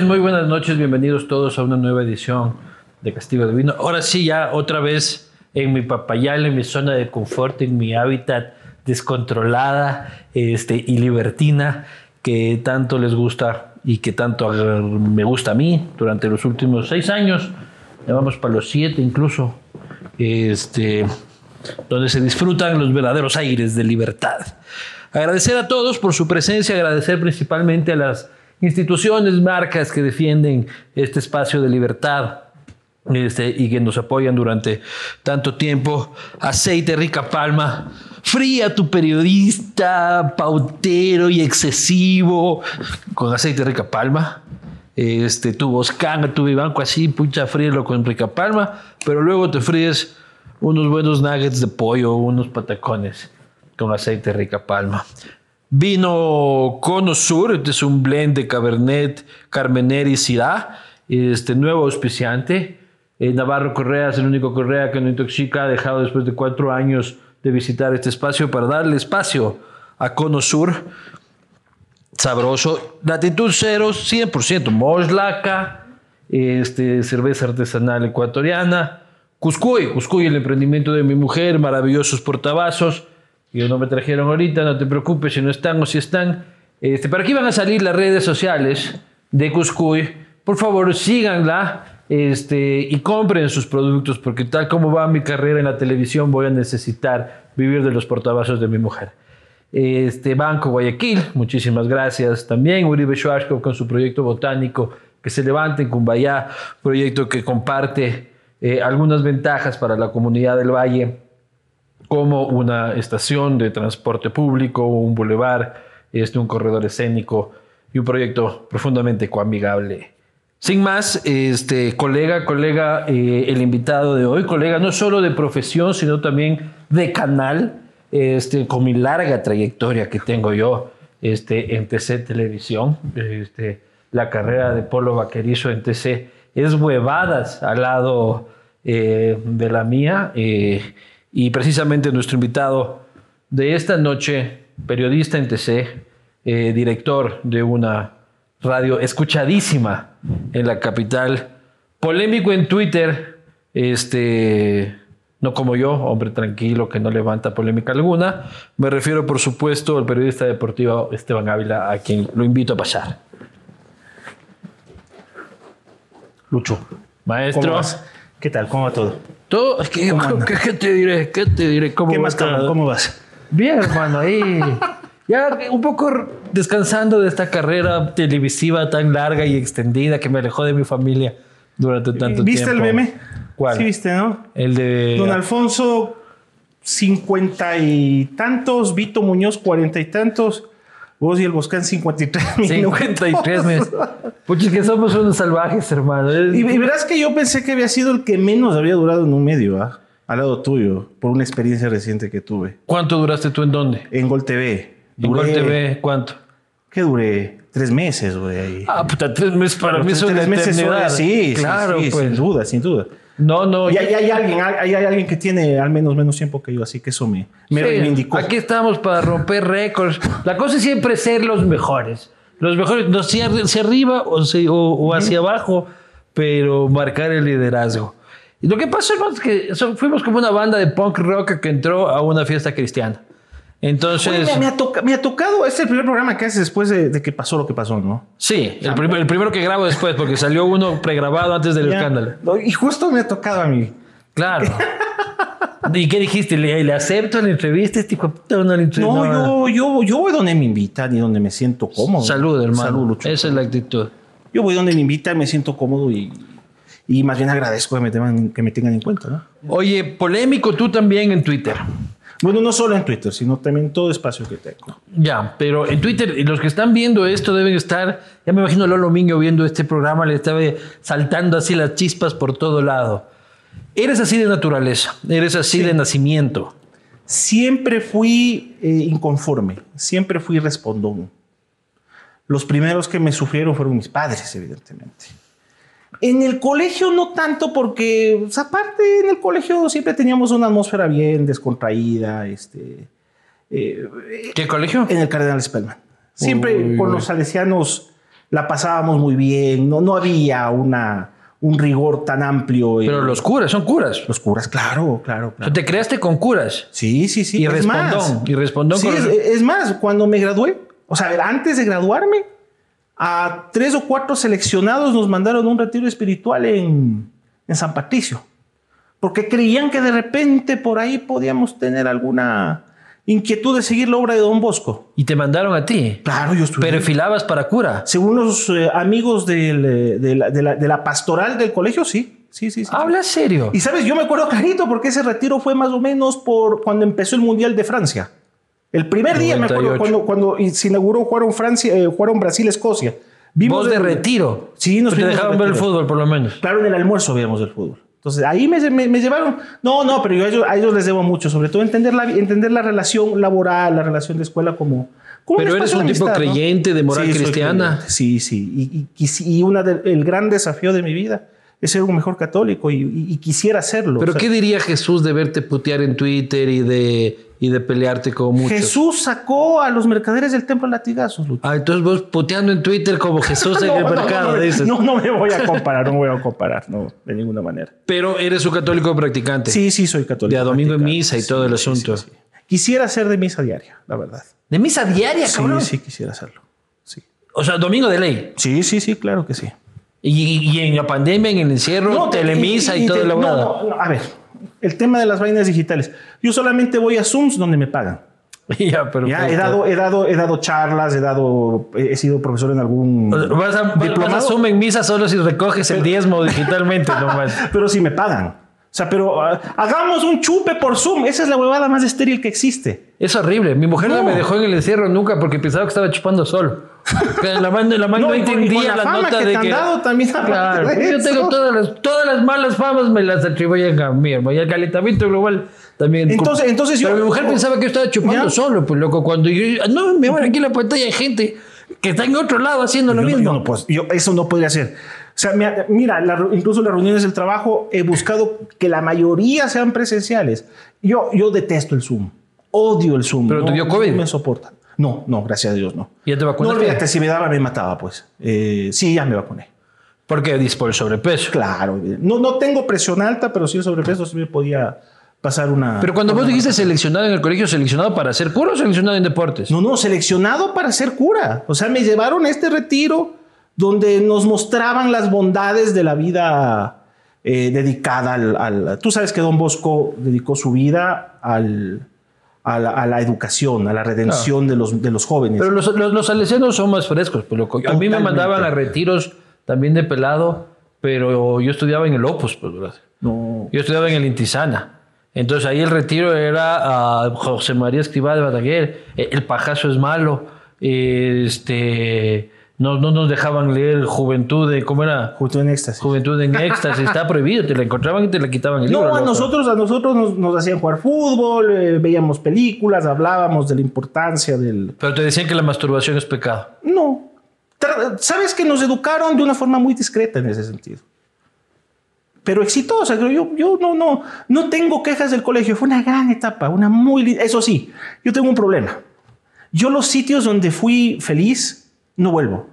muy buenas noches, bienvenidos todos a una nueva edición de Castigo de Vino. Ahora sí, ya otra vez en mi papayal, en mi zona de confort, en mi hábitat descontrolada este, y libertina que tanto les gusta y que tanto me gusta a mí durante los últimos seis años, ya vamos para los siete incluso, este, donde se disfrutan los verdaderos aires de libertad. Agradecer a todos por su presencia, agradecer principalmente a las instituciones, marcas que defienden este espacio de libertad este, y que nos apoyan durante tanto tiempo. Aceite Rica Palma, fría tu periodista, pautero y excesivo, con aceite Rica Palma. Este, tu Boscanga, tu Vivanco, así, pucha, fríelo con Rica Palma, pero luego te fríes unos buenos nuggets de pollo, unos patacones con aceite Rica Palma. Vino Cono Sur, este es un blend de Cabernet, Carmener y Syrah, este nuevo auspiciante. Eh, Navarro Correa es el único Correa que no intoxica, ha dejado después de cuatro años de visitar este espacio para darle espacio a Cono Sur. Sabroso. Latitud cero, 100% Moslaca, este, cerveza artesanal ecuatoriana. Cuscuy, Cuscuy, el emprendimiento de mi mujer, maravillosos portavasos. Y no me trajeron ahorita, no te preocupes si no están o si están. Este, para aquí van a salir las redes sociales de Cuscuy. Por favor, síganla este, y compren sus productos, porque tal como va mi carrera en la televisión, voy a necesitar vivir de los portavasos de mi mujer. Este, Banco Guayaquil, muchísimas gracias. También Uribe Schwarzkopf con su proyecto botánico que se levanta en Cumbayá, proyecto que comparte eh, algunas ventajas para la comunidad del Valle, como una estación de transporte público, un bulevar, este, un corredor escénico y un proyecto profundamente coamigable. Sin más, este, colega, colega, eh, el invitado de hoy, colega no solo de profesión, sino también de canal, este, con mi larga trayectoria que tengo yo este, en TC Televisión. Este, la carrera de Polo Vaquerizo en TC es huevadas al lado eh, de la mía. eh, y precisamente nuestro invitado de esta noche, periodista en TC, eh, director de una radio escuchadísima en la capital, polémico en Twitter, este, no como yo, hombre tranquilo que no levanta polémica alguna. Me refiero, por supuesto, al periodista deportivo Esteban Ávila, a quien lo invito a pasar. Lucho, Maestro. ¿Qué tal? ¿Cómo va todo? Todo, ¿qué, ¿Cómo anda? ¿qué, qué te diré? ¿Qué te diré? ¿Cómo ¿Qué va más, cabrón? ¿Cómo vas? Bien, hermano, ahí. Ya un poco descansando de esta carrera televisiva tan larga y extendida que me alejó de mi familia durante tanto ¿Viste tiempo. el meme? ¿Cuál? Sí, viste, ¿no? El de. Don Alfonso, cincuenta y tantos, Vito Muñoz, cuarenta y tantos, vos y el Boscán, 53 minutos. 53 meses. Pucha, es que somos unos salvajes, hermano. Y, y verás que yo pensé que había sido el que menos había durado en un medio, ¿ah? Al lado tuyo, por una experiencia reciente que tuve. ¿Cuánto duraste tú en dónde? En Gol TV. En Gol TV, ¿cuánto? ¿Qué duré? Tres meses, güey. Ah, puta, tres meses para mí Tres- son tres meses, sí, sí, claro, sí, pues. sin duda, sin duda. No, no. Y hay, hay alguien, hay, hay alguien que tiene al menos menos tiempo que yo, así que eso me, me Sí, reivindicó. Aquí estamos para romper récords. La cosa es siempre ser los mejores. Los mejores, no hacia, hacia arriba o, se- o- o hacia abajo, pero marcar el liderazgo. Y lo que pasó hermano, es que so- fuimos como una banda de punk rock que entró a una fiesta cristiana. Entonces, Oye, me, me ha toca- me ha tocado, es el primer programa que haces después de, de que pasó lo que pasó, ¿no? sí, el, primer- el primero que grabo después, porque salió uno pregrabado antes del Ya. escándalo. Y justo me ha tocado a mí. Claro. ¿Y qué dijiste? ¿Le, le acepto la entrevista? Este hijo de puta no le. No, yo, yo, yo voy donde me invitan y donde me siento cómodo. Salud, hermano. Salud, Lucho. Esa es la actitud. Yo voy donde me invitan, me siento cómodo y, y más bien agradezco que me, tengan, que me tengan en cuenta, ¿no? Oye, polémico tú también en Twitter. Bueno, no solo en Twitter, sino también en todo espacio que tengo. Ya, pero en Twitter, los que están viendo esto deben estar, ya me imagino Lolo Miño viendo este programa, le estaba saltando así las chispas por todo lado. Eres así de naturaleza, eres así de nacimiento. Siempre fui eh, inconforme, siempre fui respondón. Los primeros que me sufrieron fueron mis padres, evidentemente. En el colegio no tanto porque, pues, aparte, en el colegio siempre teníamos una atmósfera bien descontraída. Este, eh, ¿Qué colegio? En el Cardenal Spellman. Siempre Uy, con uy. los salesianos la pasábamos muy bien, no, no había una, un rigor tan amplio. Pero los curas, son curas. los curas, claro, claro, claro. te creaste con curas. Sí, sí, sí. Y es respondón, más. y respondón Sí, con- es, es más, cuando me gradué, o sea, antes de graduarme, a tres o cuatro seleccionados nos mandaron un retiro espiritual en, en San Patricio. Porque creían que de repente por ahí podíamos tener alguna inquietud de seguir la obra de Don Bosco. Y te mandaron a ti. Claro, yo estuve. Perfilabas para cura. Según los eh, amigos del, eh, de, la, de la- de la pastoral del colegio, sí. Sí, sí, sí. Habla serio. Y sabes, yo me acuerdo clarito porque ese retiro fue más o menos por cuando empezó el Mundial de Francia. El primer día, me acuerdo, 98. cuando, cuando se inauguró, jugaron, Francia, eh, jugaron Brasil-Escocia. Vos de el- retiro. Sí, nos te dejaban ver el fútbol, por lo menos. Claro, en el almuerzo veíamos el fútbol. Entonces ahí me, me- me llevaron. No, no, pero yo a ellos, a ellos les debo mucho, sobre todo entender la, entender la relación laboral, la relación de escuela como. como Pero eres un tipo creyente de moral Sí, cristiana. Sí, sí. Y, y, y una de- el gran desafío de mi vida es ser un mejor católico y, y- y quisiera hacerlo. Pero O sea, ¿qué diría Jesús de verte putear en Twitter y de, y de pelearte con muchos? Jesús sacó a los mercaderes del templo a latigazos, Lucho. Ah, entonces vos puteando en Twitter como Jesús en el no, mercado, no, no, dices. no, no me voy a comparar, no me voy a comparar, no, de ninguna manera. Pero eres un católico practicante. Sí, sí, soy católico. De a domingo en misa y todo el Sí, asunto. sí, sí. Quisiera ser de misa diaria, la verdad. De misa diaria, Sí, cabrón. sí, quisiera hacerlo. Sí. O sea, domingo de ley. sí, sí, sí, claro que sí. Y, y en la pandemia, en el encierro, telemisa y, todo te- lo no, no, no, a ver, el tema de las vainas digitales. Yo solamente voy a Zooms donde me pagan. ya, pero Ya, he dado, he dado, he dado charlas, he dado, he sido profesor en algún Vas a, vas a diplomado. Zoom en misa solo si recoges el diezmo digitalmente nomás. pero si me pagan. O sea, pero ah, hagamos un chupe por Zoom. Esa es la huevada más estéril que existe. Es horrible. Mi mujer no. No. me dejó en el encierro nunca porque pensaba que estaba chupando solo. Que La man, la man no, entendía la la, fama nota que de te han que. dado también Claro, de yo tengo todas las, todas las malas famas, me las atribuyen a mí, hermano. Y el calentamiento global también. Entonces- entonces yo- Pero mi mujer pensaba que yo estaba chupando Ya. solo, pues loco. Cuando yo. No, mi amor, aquí en la pantalla hay gente que está en otro lado haciendo lo no- mismo. yo no puedo- yo eso no podría ser. O sea, mira, la incluso las reuniones del trabajo he buscado que la mayoría sean presenciales. Yo, yo detesto el Zoom. Odio el Zoom. ¿Pero no, te dio COVID? No me soportan. No, no, gracias a Dios no. ¿Ya te No vacunaste? olvídate, si me daba me mataba, pues. Eh, sí, ya me vacuné. ¿Por qué? Dice por el sobrepeso. Claro. No, no tengo presión alta, pero sí el sobrepeso sí me podía pasar una... Pero cuando vos dijiste seleccionado en el colegio, ¿seleccionado para ser cura o seleccionado en deportes? No, no, seleccionado para ser cura. O sea, me llevaron a este retiro donde nos mostraban las bondades de la vida eh, dedicada al, al- Tú sabes que Don Bosco dedicó su vida al, a, la, a la educación, a la redención de, los, de los jóvenes. Pero los, los, los salesianos son más frescos. Pues, loco. A mí me Totalmente. mandaban a retiros también de pelado, pero yo estudiaba en el Opus, pues, ¿verdad? no. Yo estudiaba en el Intisana. Entonces ahí el retiro era a José María Escribá de Bataguer. El pajazo es malo. Este, no, no nos dejaban leer Juventud de, ¿cómo era? Justo en éxtasis. Juventud en éxtasis. Está prohibido. Te la encontraban y te la quitaban el libro. No, a loco. nosotros, a nosotros nos, nos hacían jugar fútbol, eh, veíamos películas, hablábamos de la importancia del... Pero te decían que la masturbación es pecado. No. Sabes que nos educaron de una forma muy discreta en ese sentido. Pero exitosa, creo yo. Yo no, no, no tengo quejas del colegio. Fue una gran etapa, una muy... Eso sí, yo tengo un problema. Yo los sitios donde fui feliz, no vuelvo. O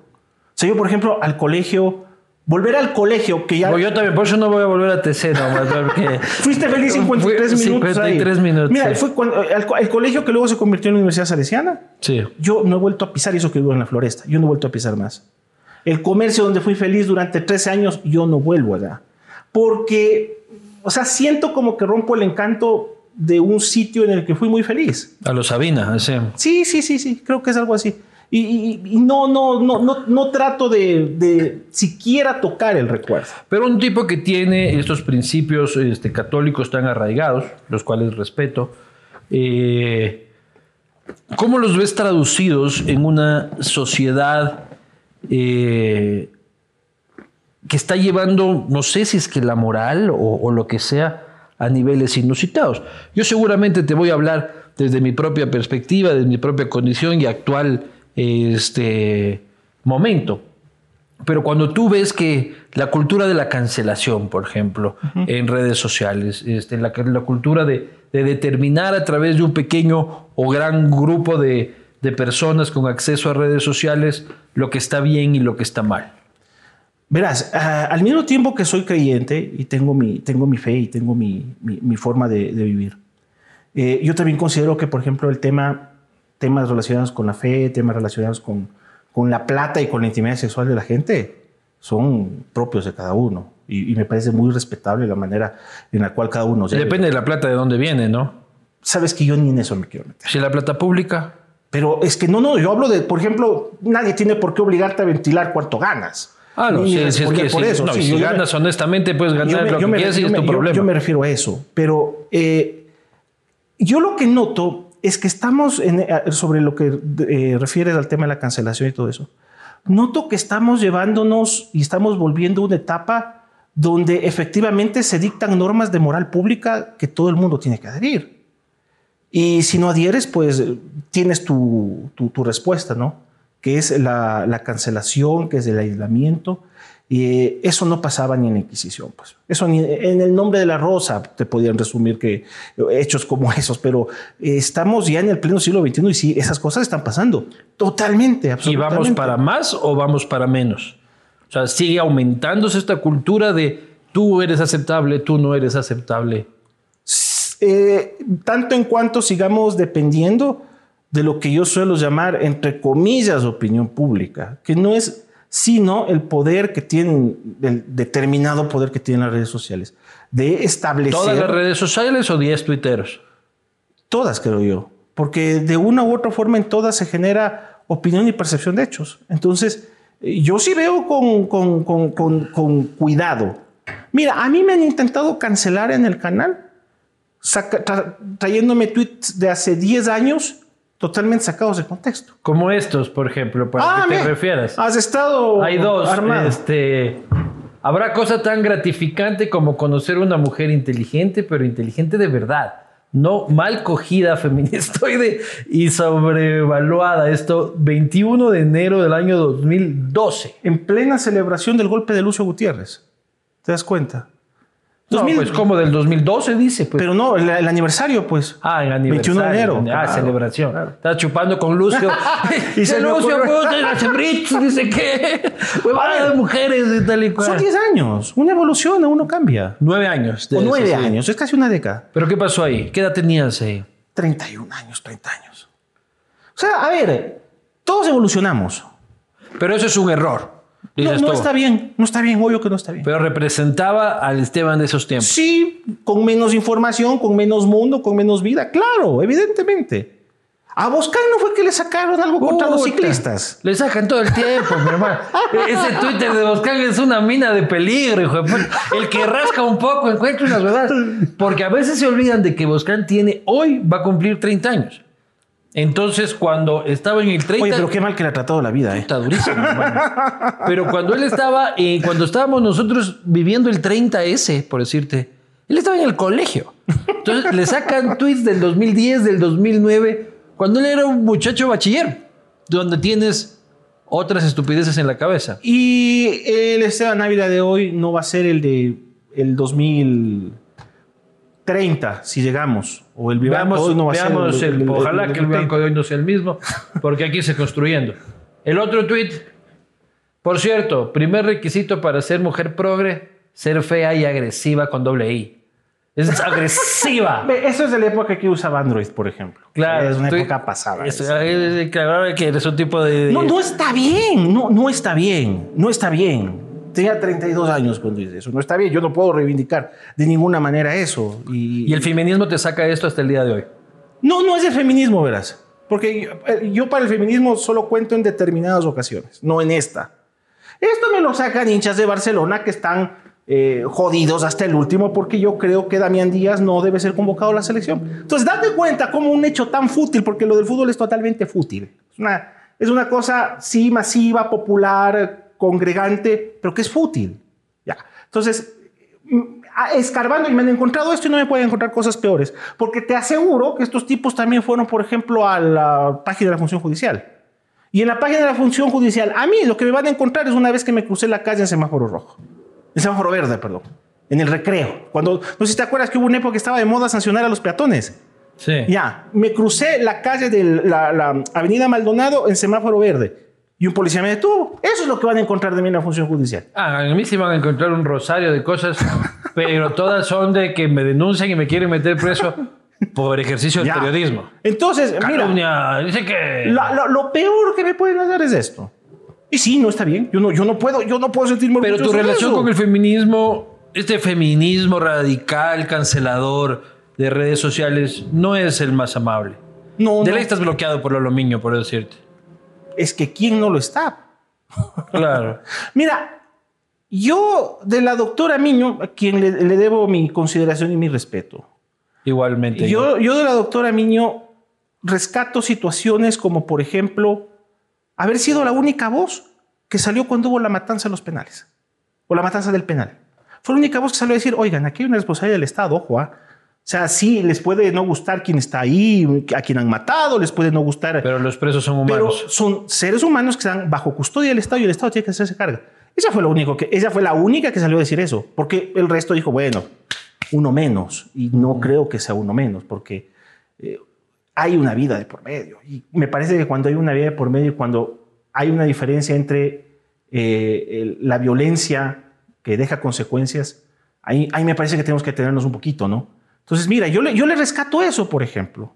sea, yo, por ejemplo, al colegio... Volver al colegio, que ya... Yo también, por eso no voy a volver a TC nomás, porque... Fuiste feliz 53 Fui- minutos 53 ahí. minutos, Mira, sí. fue cuando, el, co- el colegio que luego se convirtió en la Universidad Salesiana. Sí. Yo no he vuelto a pisar eso que vivo en la floresta. Yo no he vuelto a pisar más. El comercio donde fui feliz durante 13 años, yo no vuelvo allá. Porque, o sea, siento como que rompo el encanto de un sitio en el que fui muy feliz. A los Sabina, así. Sí, sí, sí, sí, creo que es algo así. Y, no, no, no, no, no trato de, siquiera tocar el recuerdo. Pero un tipo que tiene estos principios este, católicos tan arraigados, los cuales respeto, eh, ¿cómo los ves traducidos en una sociedad eh, que está llevando, no sé si es que la moral o, o lo que sea, a niveles inusitados? Yo seguramente te voy a hablar desde mi propia perspectiva, desde mi propia condición y actual este, momento. Pero cuando tú ves que la cultura de la cancelación, por ejemplo, en redes sociales, este, la, la cultura de, de, determinar a través de un pequeño o gran grupo de, de, personas con acceso a redes sociales lo que está bien y lo que está mal. Verás, uh, al mismo tiempo que soy creyente y tengo mi, tengo mi fe y tengo mi, mi, mi forma de, de vivir, eh, yo también considero que, por ejemplo, el tema, temas relacionados con la fe, temas relacionados con, con la plata y con la intimidad sexual de la gente son propios de cada uno. Y, y, me parece muy respetable la manera en la cual cada uno... Depende de la plata de dónde viene, ¿no? Sabes que yo ni en eso me quiero meter. Si la plata pública... Pero es que no, no, yo hablo de, por ejemplo, nadie tiene por qué obligarte a ventilar cuánto ganas. Ah, no, si, si es que por sí, eso. No, sí, si ganas me, honestamente, puedes ganar me, lo que me, quieras y es tu problema. Yo, me refiero a eso. Pero eh, yo lo que noto es que estamos en, sobre lo que eh, refieres al tema de la cancelación y todo eso. Noto que estamos llevándonos y estamos volviendo a una etapa donde efectivamente se dictan normas de moral pública que todo el mundo tiene que adherir. Y si no adhieres, pues tienes tu, tu, respuesta, ¿no? Que es la, cancelación, que es el aislamiento. Y eso no pasaba ni en la Inquisición, pues. Eso ni en el nombre de la rosa te podían resumir que hechos como esos, pero estamos ya en el pleno siglo XXI y sí, esas cosas están pasando. Totalmente, absolutamente. ¿Y vamos para más o vamos para menos? O sea, sigue aumentándose esta cultura de tú eres aceptable, tú no eres aceptable. Eh, tanto en cuanto sigamos dependiendo de lo que yo suelo llamar, entre comillas, opinión pública, que no es sino el poder que tienen, el determinado poder que tienen las redes sociales, de establecer... ¿Todas las redes sociales o 10 tuiteros? Todas, creo yo, porque de una u otra forma en todas se genera opinión y percepción de hechos. Entonces, yo sí veo con, con, con, con cuidado. Mira, a mí me han intentado cancelar en el canal, saca, tra, trayéndome tweets de hace 10 años totalmente sacados de contexto. Como estos, por ejemplo, para ah, que te refieras. Has estado Hay dos. Armado. Este, Habrá cosa tan gratificante como conocer una mujer inteligente, pero inteligente de verdad. No mal cogida, feministoide y sobrevaluada. Esto, 21 de enero del año 2012. En plena celebración del golpe de Lucio Gutiérrez. ¿Te das cuenta? No, 2000, pues como del 2012 dice. Pues. Pero no, el, el, aniversario, pues. Ah, el aniversario. 21 de enero. Ah, claro, celebración. Claro. Estaba chupando con Lucio. y se Lucio, pues, la chambrich, dice que. Huevada de mujeres y tal y cual. Son 10 años. Una evolución, uno cambia. 9 años. o 9 eso, años, sí. es casi una década. ¿Pero qué pasó ahí? ¿Qué edad tenías ahí? 31 años, 30 años. O sea, a ver, todos evolucionamos. Pero eso es un error. No, no está bien, no está bien, obvio que no está bien. Pero representaba al Esteban de esos tiempos. Sí, con menos información, con menos mundo, con menos vida, claro, evidentemente. A Boscan no fue que le sacaron algo contra Puta, los ciclistas. Le sacan todo el tiempo, mi hermano. Ese Twitter de Boscan es una mina de peligro, hijo. El que rasca un poco encuentra unas verdades. Porque a veces se olvidan de que Boscan tiene, hoy va a cumplir 30 años. Entonces, cuando estaba en el 30... Oye, pero qué mal que le ha tratado la vida, ¿eh? Está durísimo, hermano. Pero cuando él estaba, eh, cuando estábamos nosotros viviendo el 30S, por decirte, él estaba en el colegio. Entonces, le sacan tweets del 2010, del 2009, cuando él era un muchacho bachiller, donde tienes otras estupideces en la cabeza. Y el Esteban Ávila de hoy no va a ser el de el 2000... 30, si llegamos. O el Vivanco veamos, hoy no va veamos a ser el, el, el, Ojalá que el Vivanco de hoy no sea el mismo, porque aquí se construyendo. El otro tweet, por cierto, primer requisito para ser mujer progre, ser fea y agresiva con doble I. Es agresiva. Eso es de la época que usaba Android, por ejemplo. Claro. Es una estoy, época pasada. Claro que eres un tipo de... No, no está bien. No, no está bien. No está bien. Tenía 32 años cuando hice eso. No está bien, yo no puedo reivindicar de ninguna manera eso. Y, ¿Y el feminismo te saca esto hasta el día de hoy? No, no es el feminismo, verás. Porque yo, para el feminismo solo cuento en determinadas ocasiones, no en esta. Esto me lo sacan hinchas de Barcelona que están eh, jodidos hasta el último porque yo creo que Damián Díaz no debe ser convocado a la selección. Entonces, date cuenta como un hecho tan fútil, porque lo del fútbol es totalmente fútil. Es una, es una cosa, sí, masiva, popular, congregante, pero que es fútil. Ya. Entonces, escarbando y me han encontrado esto y no me pueden encontrar cosas peores, porque te aseguro que estos tipos también fueron, por ejemplo, a la página de la función judicial Y en la página de la función judicial, a mí lo que me van a encontrar es una vez que me crucé la calle en semáforo rojo. En semáforo verde, perdón. En el recreo. Cuando, no sé si te acuerdas que hubo una época que estaba de moda sancionar a los peatones. Sí. Ya, me crucé la calle de la, la avenida Maldonado en semáforo verde. Y un policía me detuvo. Eso es lo que van a encontrar de mí en la función judicial. Ah, a mí sí van a encontrar un rosario de cosas, pero todas son de que me denuncian y me quieren meter preso por ejercicio del periodismo. Entonces, mira, Calumnia, dice que... la- lo, lo peor que me pueden hacer es esto. Y sí, no está bien. Yo no, yo no puedo, yo no puedo sentirme Pero tu relación con el feminismo, este feminismo radical, cancelador de redes sociales, no es el más amable. no, De no. ley estás bloqueado por lo lomiño, por decirte. Es que quién no lo está. Claro. Mira, yo de la doctora Miño, a quien le, le debo mi consideración y mi respeto. Igualmente. Yo, yo de la doctora Miño rescato situaciones como, por ejemplo, haber sido la única voz que salió cuando hubo la matanza en los penales o la matanza del penal. Fue la única voz que salió a decir, oigan, aquí hay una responsabilidad del Estado, ojo, ¿ah? O sea, sí, les puede no gustar quien está ahí, a quien han matado, les puede no gustar Pero los presos son pero humanos. son seres humanos que están bajo custodia del Estado y el Estado tiene que hacerse carga. Ella fue, lo único que, ella fue la única que salió a decir eso, porque el resto dijo, bueno, uno menos, y no creo que sea uno menos, porque eh, hay una vida de por medio. Y me parece que cuando hay una vida de por medio, cuando hay una diferencia entre eh, el- la violencia que deja consecuencias, ahí, ahí me parece que tenemos que tenernos un poquito, ¿no? Entonces, mira, yo le, yo le rescato eso, por ejemplo.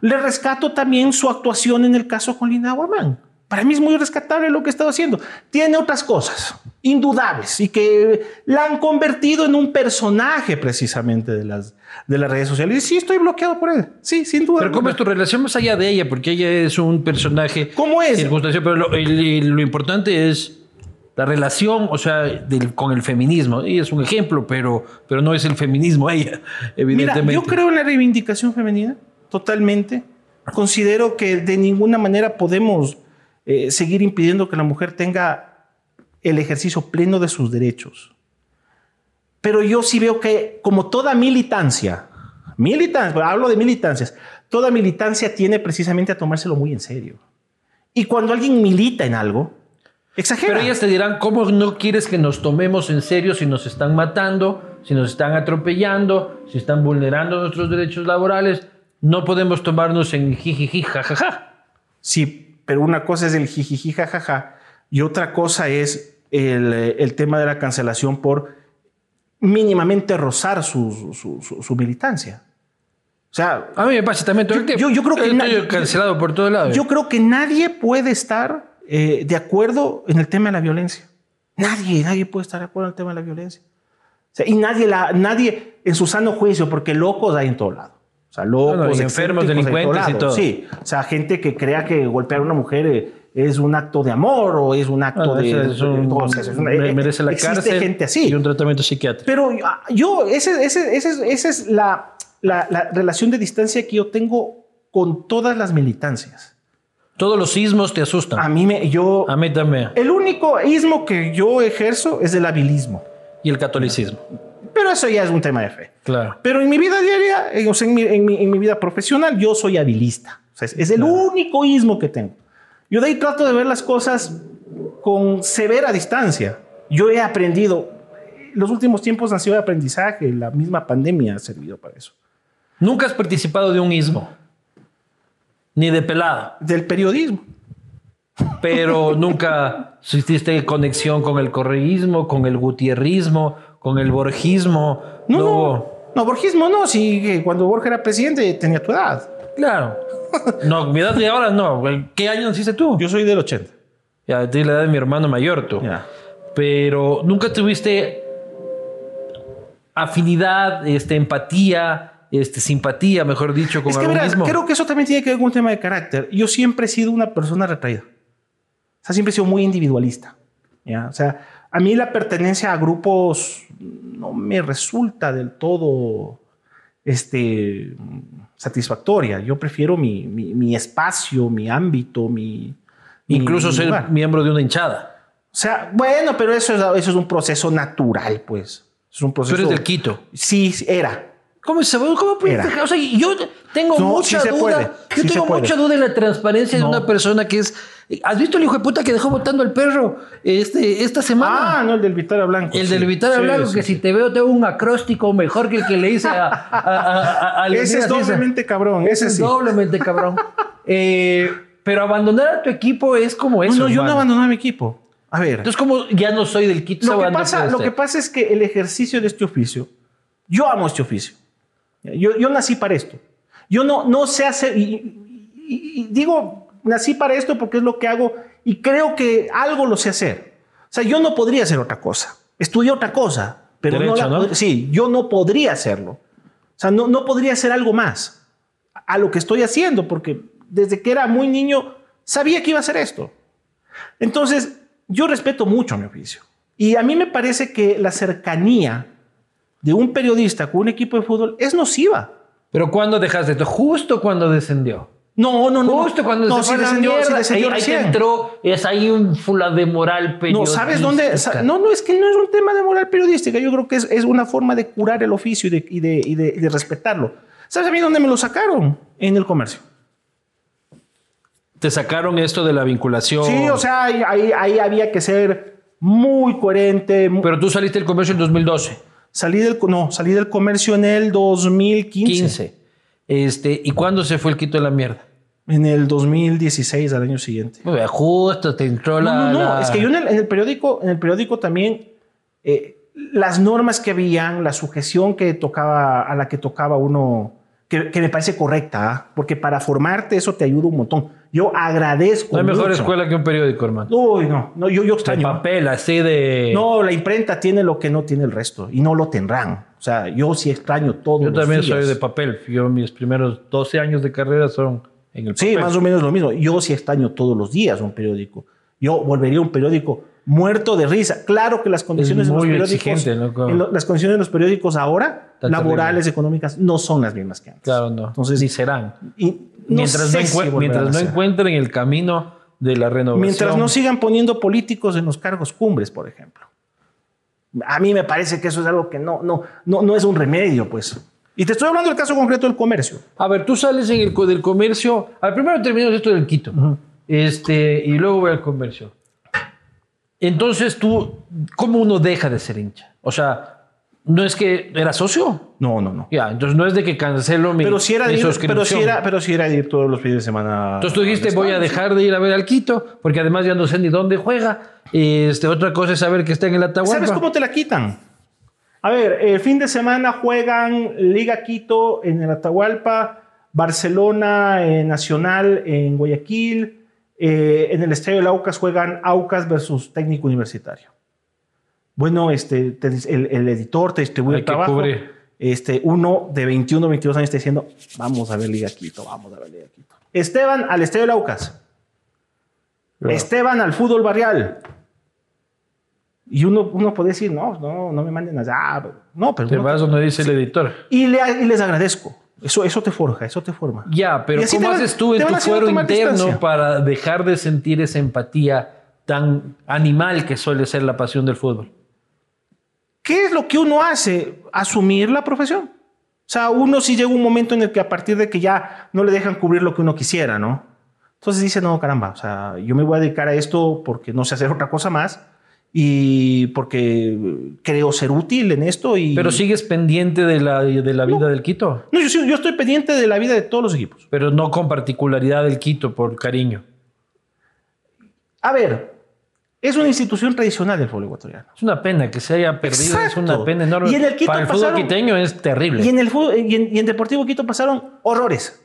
Le rescato también su actuación en el caso con Linda Guamán. Para mí es muy rescatable lo que estaba haciendo. Tiene otras cosas indudables y que la han convertido en un personaje precisamente de las, de las redes sociales. Y sí, estoy bloqueado por él. Sí, sin duda. Pero ¿cómo es tu relación más allá de ella? Porque ella es un personaje ¿Cómo es? circunstancial, pero lo, el- lo importante es la relación, o sea, del- con el feminismo. Ella es un ejemplo, pero, pero no es el feminismo ella, Mira, evidentemente. yo creo en la reivindicación femenina, totalmente. Considero que de ninguna manera podemos eh, seguir impidiendo que la mujer tenga el ejercicio pleno de sus derechos. Pero yo sí veo que, como toda militancia, militancia, hablo de militancias, toda militancia tiene precisamente a tomárselo muy en serio. Y cuando alguien milita en algo, exagera. Pero ellas te dirán, ¿cómo no quieres que nos tomemos en serio si nos están matando, si nos están atropellando, si están vulnerando nuestros derechos laborales? No podemos tomarnos en jijiji, jajaja. Sí, pero una cosa es el jijiji, jajaja, y otra cosa es el, eh, el tema de la cancelación por mínimamente rozar su, su- su- su militancia. O sea, A mí me pasa también todo el tiempo. yo- yo creo que cancelado por todos lados. yo creo que nadie puede estar eh, de acuerdo en el tema de la violencia. Nadie, nadie puede estar de acuerdo en el tema de la violencia. O sea, y nadie, la, nadie en su sano juicio, porque locos hay en todo lado. O sea, locos, No, no, enfermos, delincuentes y todo. Sí, o sea, gente que crea que golpear a una mujer eh, es un acto de amor o es un acto No, de... ese es un- o sea, es una- me- merece la existe cárcel gente así. y un tratamiento psiquiátrico. Pero ah, yo, ese, ese- ese es- esa es la, la- la relación de distancia que yo tengo con todas las militancias. Todos los sismos te asustan. A mí me, yo, A mí también. el único ismo que yo ejerzo es el habilismo. Y el catolicismo. Pero eso ya es un tema de fe. Claro. Pero en mi vida diaria, eh, o sea, en mi, en mi- en mi vida profesional, yo soy habilista. O sea, es, es el único ismo que tengo. Yo de ahí trato de ver las cosas con severa distancia. Yo he aprendido, los últimos tiempos han sido de aprendizaje, la misma pandemia ha servido para eso. Nunca has participado de un ismo. Ni de pelado. Del periodismo. Pero nunca hiciste conexión con el correísmo, con el gutierrismo, con el borgismo. No, No no, Borgismo no, sí, que cuando Borges era presidente tenía tu edad. Claro. No, mi edad de ahora no. ¿Qué año naciste tú? Yo soy del 80. Ya, tienes la edad de mi hermano mayor tú. Ya. Pero nunca tuviste afinidad, este, empatía, este, simpatía, mejor dicho, con Es que algún verás, mismo. creo que eso también tiene que ver con un tema de carácter. Yo siempre he sido una persona retraída. O sea, siempre he sido muy individualista. ¿ya? O sea, a mí la pertenencia a grupos no me resulta del todo este, satisfactoria. Yo prefiero mi, mi- mi espacio, mi ámbito, mi... Incluso mi ser lugar. miembro de una hinchada. O sea, bueno, pero eso es, eso es un proceso natural, pues. Es un Tú proceso... eres del Quito. Sí, era. ¿Cómo se ¿Cómo puede dejar? O sea, yo tengo No, mucha sí duda. puede, Yo sí tengo puede. mucha duda en la transparencia de una persona que es. ¿Has visto el hijo de puta que dejó votando al perro este, esta semana? Ah, no, el del Vitaria Blanco. el sí. del Vitaria Sí, Blanco, que si te veo tengo un acróstico mejor que el que le hice a, a, a- a- a Ese es doblemente cabrón, ese es sí. doblemente cabrón. Eh, pero abandonar a tu equipo es como eso. No, no, yo no abandoné a mi equipo. A ver. Entonces, como ya no soy del Quito, Lo que, pasa, puede lo ser. que pasa es que el ejercicio de este oficio, yo amo este oficio. Yo, yo nací para esto. Yo no, no sé hacer, y, y- y digo, nací para esto porque es lo que hago y creo que algo lo sé hacer. O sea, yo no podría hacer otra cosa. Estudié otra cosa, pero Derecho, no, la ¿no? Sí, yo no podría hacerlo. O sea, no, no podría hacer algo más a lo que estoy haciendo porque desde que era muy niño sabía que iba a hacer esto. Entonces, yo respeto mucho mi oficio. Y a mí me parece que la cercanía de un periodista con un equipo de fútbol es nociva. Pero ¿cuándo dejaste esto? Justo cuando descendió. No, no, no. Justo cuando no, se descendió, mierda, descendió ahí, ahí te recién. entró, es ahí un fula de moral No, periodística. ¿sabes dónde? No, no, es que no es un tema de moral periodística. Yo creo que es, es una forma de curar el oficio y de, y de, y de- y de respetarlo. ¿Sabes a mí dónde me lo sacaron? En el comercio. Te sacaron esto de la vinculación. Sí, o sea, ahí, ahí, había que ser muy coherente. Pero tú saliste del comercio en 2012, Salí del, no, salí del comercio en el 2015. 15. Este, ¿Y cuándo se fue el Quito de la mierda? En el 2016, al año siguiente. Bien, Justo te entró la... No, no, no. la- Es que yo en el, en el periódico, en el periódico también, eh, las normas que habían, la sujeción que tocaba, a la que tocaba uno, que, que me parece correcta, ¿ah? porque para formarte eso te ayuda un montón. Yo agradezco. No hay mejor mucho. escuela que un periódico, hermano. Uy, no, no, yo, yo extraño. papel, así de... No, la imprenta tiene lo que no tiene el resto y no lo tendrán. O sea, yo sí extraño todo. Yo también soy de papel. Yo mis primeros 12 años de carrera son en el Sí, papel. más o menos lo mismo. Yo sí extraño todos los días un periódico. Yo volvería a un periódico muerto de risa. Claro que las condiciones de los periódicos, ¿no? las condiciones de los periódicos ahora, laborales, económicas, no son las mismas que antes. Claro, no. Entonces, Ni serán. y no mientras no, si mientras encuentren el camino de la renovación. Mientras no sigan poniendo políticos en los cargos cumbres, por ejemplo. A mí me parece que eso es algo que no, no, no, no es un remedio, pues. Y te estoy hablando del caso concreto del comercio. A ver, tú sales en el del comercio. Al primero terminamos esto del Quito. este, y luego voy al comercio. Entonces tú, ¿cómo uno deja de ser hincha? O sea, no es que era socio. No, no, no. Ya, entonces no es de que cancelo mi, Pero si era, mi de ir- suscripción. pero si era, pero si era de ir todos los fines de semana. Entonces tú dijiste, voy a dejar de ir a ver al Quito, porque además ya no sé ni dónde juega. Este, otra cosa es saber que está en el Atahualpa. ¿Sabes cómo te la quitan? A ver, el fin de semana juegan Liga Quito en el Atahualpa, Barcelona eh, Nacional en Guayaquil, eh, en el Estadio del Aucas juegan Aucas versus Técnico Universitario. Bueno, este, te el, el editor te distribuye el trabajo. cubrir. Este, uno de 21, 22 años está diciendo, vamos a ver Liga Quito, vamos a ver Liga Quito. Esteban al Estadio del Aucas. Claro. Esteban al fútbol barrial. Y uno, uno puede decir, no, no, no me manden allá. No, pero Te vas donde dice el editor. y, le- y les agradezco. Eso, eso te forja, eso te forma. Ya, pero ¿cómo van- haces tú en tu fuero interno distancia. para dejar de sentir esa empatía tan animal que suele ser la pasión del fútbol? ¿Qué es lo que uno hace? Asumir la profesión. O sea, uno sí llega un momento en el que a partir de que ya no le dejan cubrir lo que uno quisiera, ¿no? Entonces dice, no, caramba, o sea, yo me voy a dedicar a esto porque no sé hacer otra cosa más y porque creo ser útil en esto y... Pero sigues pendiente de la, de la vida del Quito, No, yo, sí- yo estoy pendiente de la vida de todos los equipos. pero no con particularidad del Quito, por cariño. A ver, es una institución tradicional del fútbol ecuatoriano. Es una pena que se haya perdido, es una pena enorme. Y en el Quito Para el fútbol quiteño es terrible. Y en el fútbol, y en, y en Deportivo Quito pasaron horrores,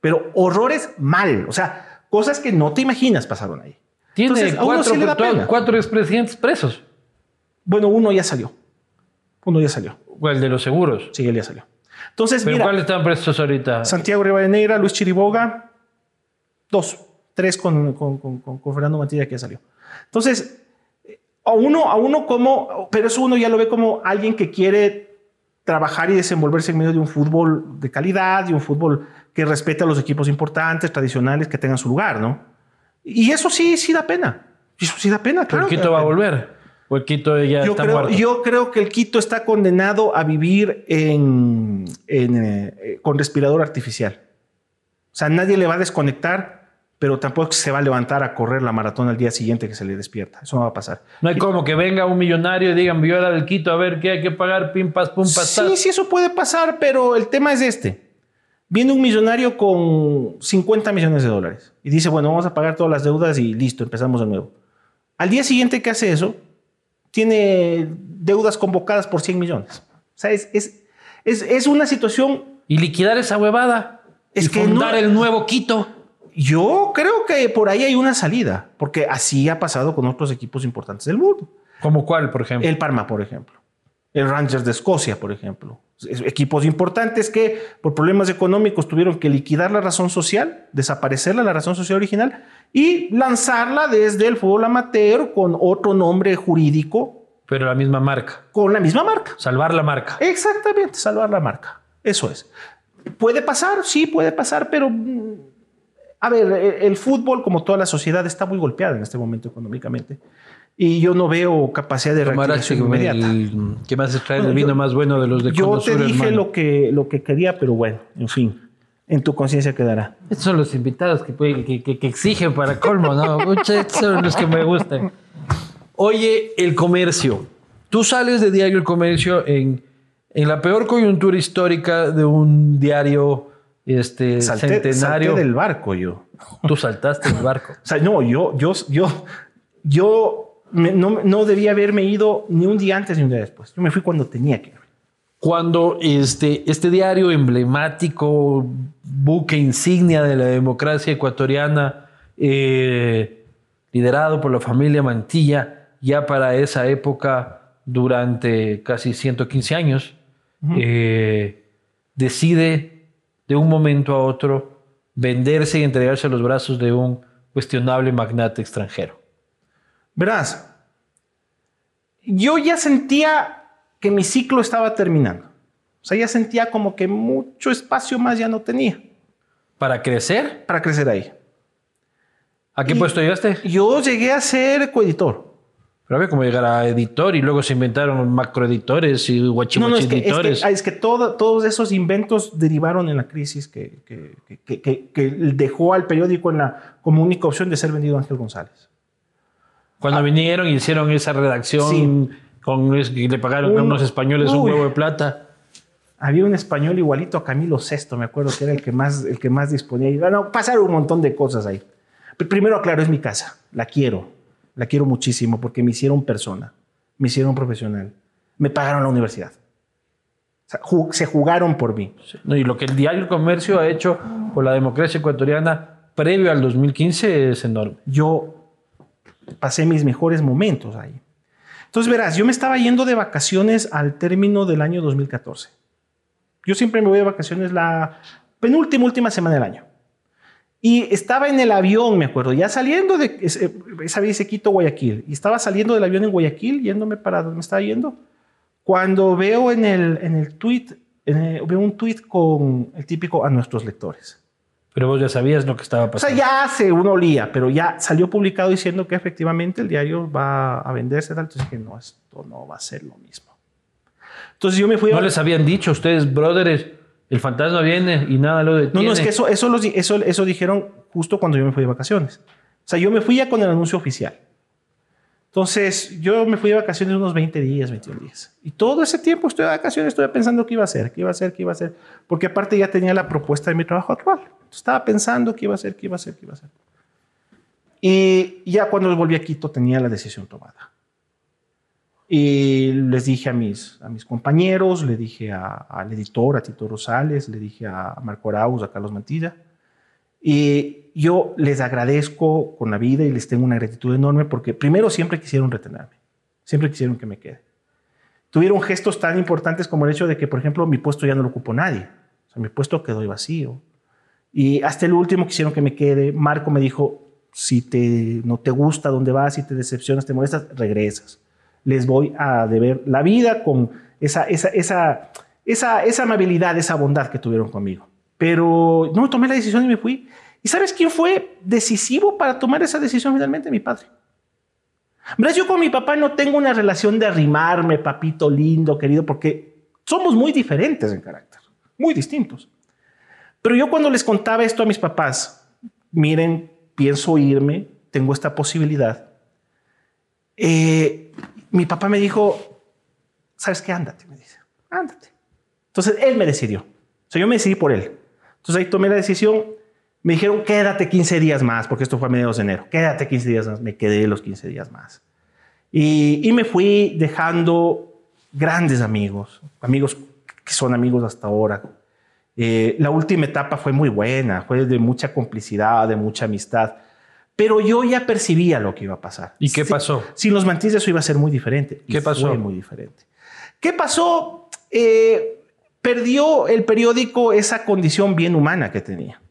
pero horrores mal, o sea, cosas que no te imaginas pasaron ahí. Tiene Entonces, cuatro, sí pena. cuatro expresidentes presos. Bueno, uno ya salió. Uno ya salió. El de los seguros. Sí, él ya salió. Entonces, ¿Pero mira, cuáles están presos ahorita? Santiago Rivadeneira, Luis Chiriboga, dos, tres con, con, con- con- con Fernando Matilla que ya salió. Entonces, a uno, a uno como, pero eso uno ya lo ve como alguien que quiere trabajar y desenvolverse en medio de un fútbol de calidad, de un fútbol que respete a los equipos importantes, tradicionales, que tengan su lugar, ¿no? Y eso sí, sí da pena. Eso sí da pena, claro. el Quito va a volver. ¿O el Quito ya yo está creo, muerto? Yo creo que el Quito está condenado a vivir en, en, eh, con respirador artificial. O sea, nadie le va a desconectar, pero tampoco se va a levantar a correr la maratón al día siguiente que se le despierta. Eso no va a pasar. No hay como que venga un millonario y digan, era del Quito, a ver qué hay que pagar, pim, pas, pum, pas, Sí, tas". sí, eso puede pasar, pero el tema es este. Viene un millonario con 50 millones de dólares y dice, bueno, vamos a pagar todas las deudas y listo, empezamos de nuevo. Al día siguiente que hace eso, tiene deudas convocadas por 100 millones. O sea, es, es, es, es una situación, Y liquidar esa huevada. Es y que fundar no- el nuevo Quito. Yo creo que por ahí hay una salida, porque así ha pasado con otros equipos importantes del mundo. ¿Como cuál, por ejemplo? El Parma, por ejemplo. El Rangers de Escocia, por ejemplo. Equipos importantes que por problemas económicos tuvieron que liquidar la razón social, desaparecerla, la razón social original, y lanzarla desde el fútbol amateur con otro nombre jurídico, Pero la misma marca. con la misma marca. Salvar la marca. Exactamente, salvar la marca. Eso es. ¿Puede pasar? Sí, puede pasar, pero... A ver, e- el fútbol, como toda la sociedad, está muy golpeada en este momento económicamente. Y yo no veo capacidad de reactivación inmediata. el, ¿Qué más traer el Bueno, vino yo- más bueno de los de Yo te Sur, dije hermano? lo que, lo que quería, pero bueno, en fin, en tu conciencia quedará. Estos son los invitados que, que, que- que exigen para colmo, ¿no? Estos son los que me gustan. Oye, el comercio. Tú sales de Diario El Comercio en, en la peor coyuntura histórica de un diario este, Salté, centenario. salté del barco yo. Tú saltaste el barco. O sea, no, yo, yo, yo, yo me- no, no debía haberme ido ni un día antes ni un día después. Yo me fui cuando tenía que ir. Cuando este, este diario emblemático, buque insignia de la democracia ecuatoriana, eh, liderado por la familia Mantilla, ya para esa época, durante casi 115 años, eh, decide de un momento a otro venderse y entregarse a los brazos de un cuestionable magnate extranjero. Verás, yo ya sentía que mi ciclo estaba terminando. O sea, ya sentía como que mucho espacio más ya no tenía Para crecer, para crecer ahí. ¿a qué Y- puesto llegaste? Yo llegué a ser coeditor. Pero había como llegar a editor y luego se inventaron macroeditores y No, no, es guachimuchi que, es que, editores. es que todo- todos esos inventos derivaron en la crisis que, que- que- que- que dejó al periódico en la, como única opción de ser vendido a Ángel González. Cuando vinieron y hicieron esa redacción ah. Sí. con y le pagaron a Un- unos españoles un huevo de plata. Había un español igualito a Camilo VI, me acuerdo que era el que más, el que más disponía. Y, Bueno, pasaron un montón de cosas ahí. Pero primero, aclaro, es mi casa. La quiero. La quiero muchísimo porque me hicieron persona. Me hicieron profesional. Me pagaron la universidad. O sea, ju- se jugaron por mí. ¿no? Y lo que el diario El Comercio ha hecho por la democracia ecuatoriana previo al 2015 es enorme. yo pasé mis mejores momentos ahí. Entonces, verás, yo me estaba yendo de vacaciones al término del año 2014. Yo siempre me voy de vacaciones la penúltima, última semana del año. Y estaba en el avión, me acuerdo, ya saliendo de ese- esa vez Quito, Guayaquil. Y estaba saliendo del avión en Guayaquil, yéndome para donde me estaba yendo. Cuando veo en el, en el tweet, en el- veo un tweet con el típico a nuestros lectores. Pero vos ya sabías lo que estaba O sea, pasando. ya se uno olía, pero ya salió publicado diciendo que efectivamente el diario va a venderse. Tal. Entonces dije, no, esto no va a ser lo mismo. Entonces yo me fui a... no les habían dicho a ustedes, brothers, el fantasma viene y nada lo No, detiene. no, es que eso, eso, los eso, eso dijeron justo cuando yo me fui de vacaciones. O sea, yo me fui ya con el anuncio oficial. Entonces, yo me fui de vacaciones unos 20 días, 21 días. Y todo ese tiempo estuve de vacaciones, estuve pensando qué iba a hacer, qué iba a hacer, qué iba a hacer. Porque aparte ya tenía la propuesta de mi trabajo actual. Entonces, estaba pensando qué iba a hacer, qué iba a hacer, qué iba a hacer. Y ya cuando volví a Quito tenía la decisión tomada. Y les dije a mis, a mis compañeros, le dije al editor, a Tito Rosales, le dije a Marco Arauz, a Carlos Mantilla. Y yo les agradezco con la vida y les tengo una gratitud enorme porque primero siempre quisieron retenerme, siempre quisieron que me quede. Tuvieron gestos tan importantes como el hecho de que, por ejemplo, mi puesto ya no lo ocupó nadie. O sea, mi puesto quedó vacío. Y hasta el último quisieron que me quede. Marco me dijo, si te, no te gusta dónde vas, si te decepcionas, te molestas, regresas. Les voy a deber la vida con esa, esa, esa, esa, esa amabilidad, esa bondad que tuvieron conmigo. Pero no, tomé la decisión y me fui. ¿Y sabes quién fue decisivo para tomar esa decisión finalmente? Mi padre. Verás, yo con mi papá no tengo una relación de arrimarme, papito lindo, querido, porque somos muy diferentes en carácter, muy distintos. Pero yo cuando les contaba esto a mis papás, miren, pienso irme, tengo esta posibilidad. Eh, mi papá me dijo, ¿sabes qué? Ándate, me dice, ándate. Entonces él me decidió. O sea, yo me decidí por él. Entonces ahí tomé la decisión. Me dijeron, quédate 15 días más, porque esto fue a mediados de enero. Quédate 15 días más. Me quedé los 15 días más. Y, y me fui dejando grandes amigos, amigos que son amigos hasta ahora. Eh, la última etapa fue muy buena, fue de mucha complicidad, de mucha amistad. Pero yo ya percibía lo que iba a pasar. ¿Y qué pasó? Sin los mantines eso iba a ser muy diferente. ¿Qué pasó? Fue muy diferente. ¿Qué pasó? Eh, perdió el periódico esa condición bien humana que tenía.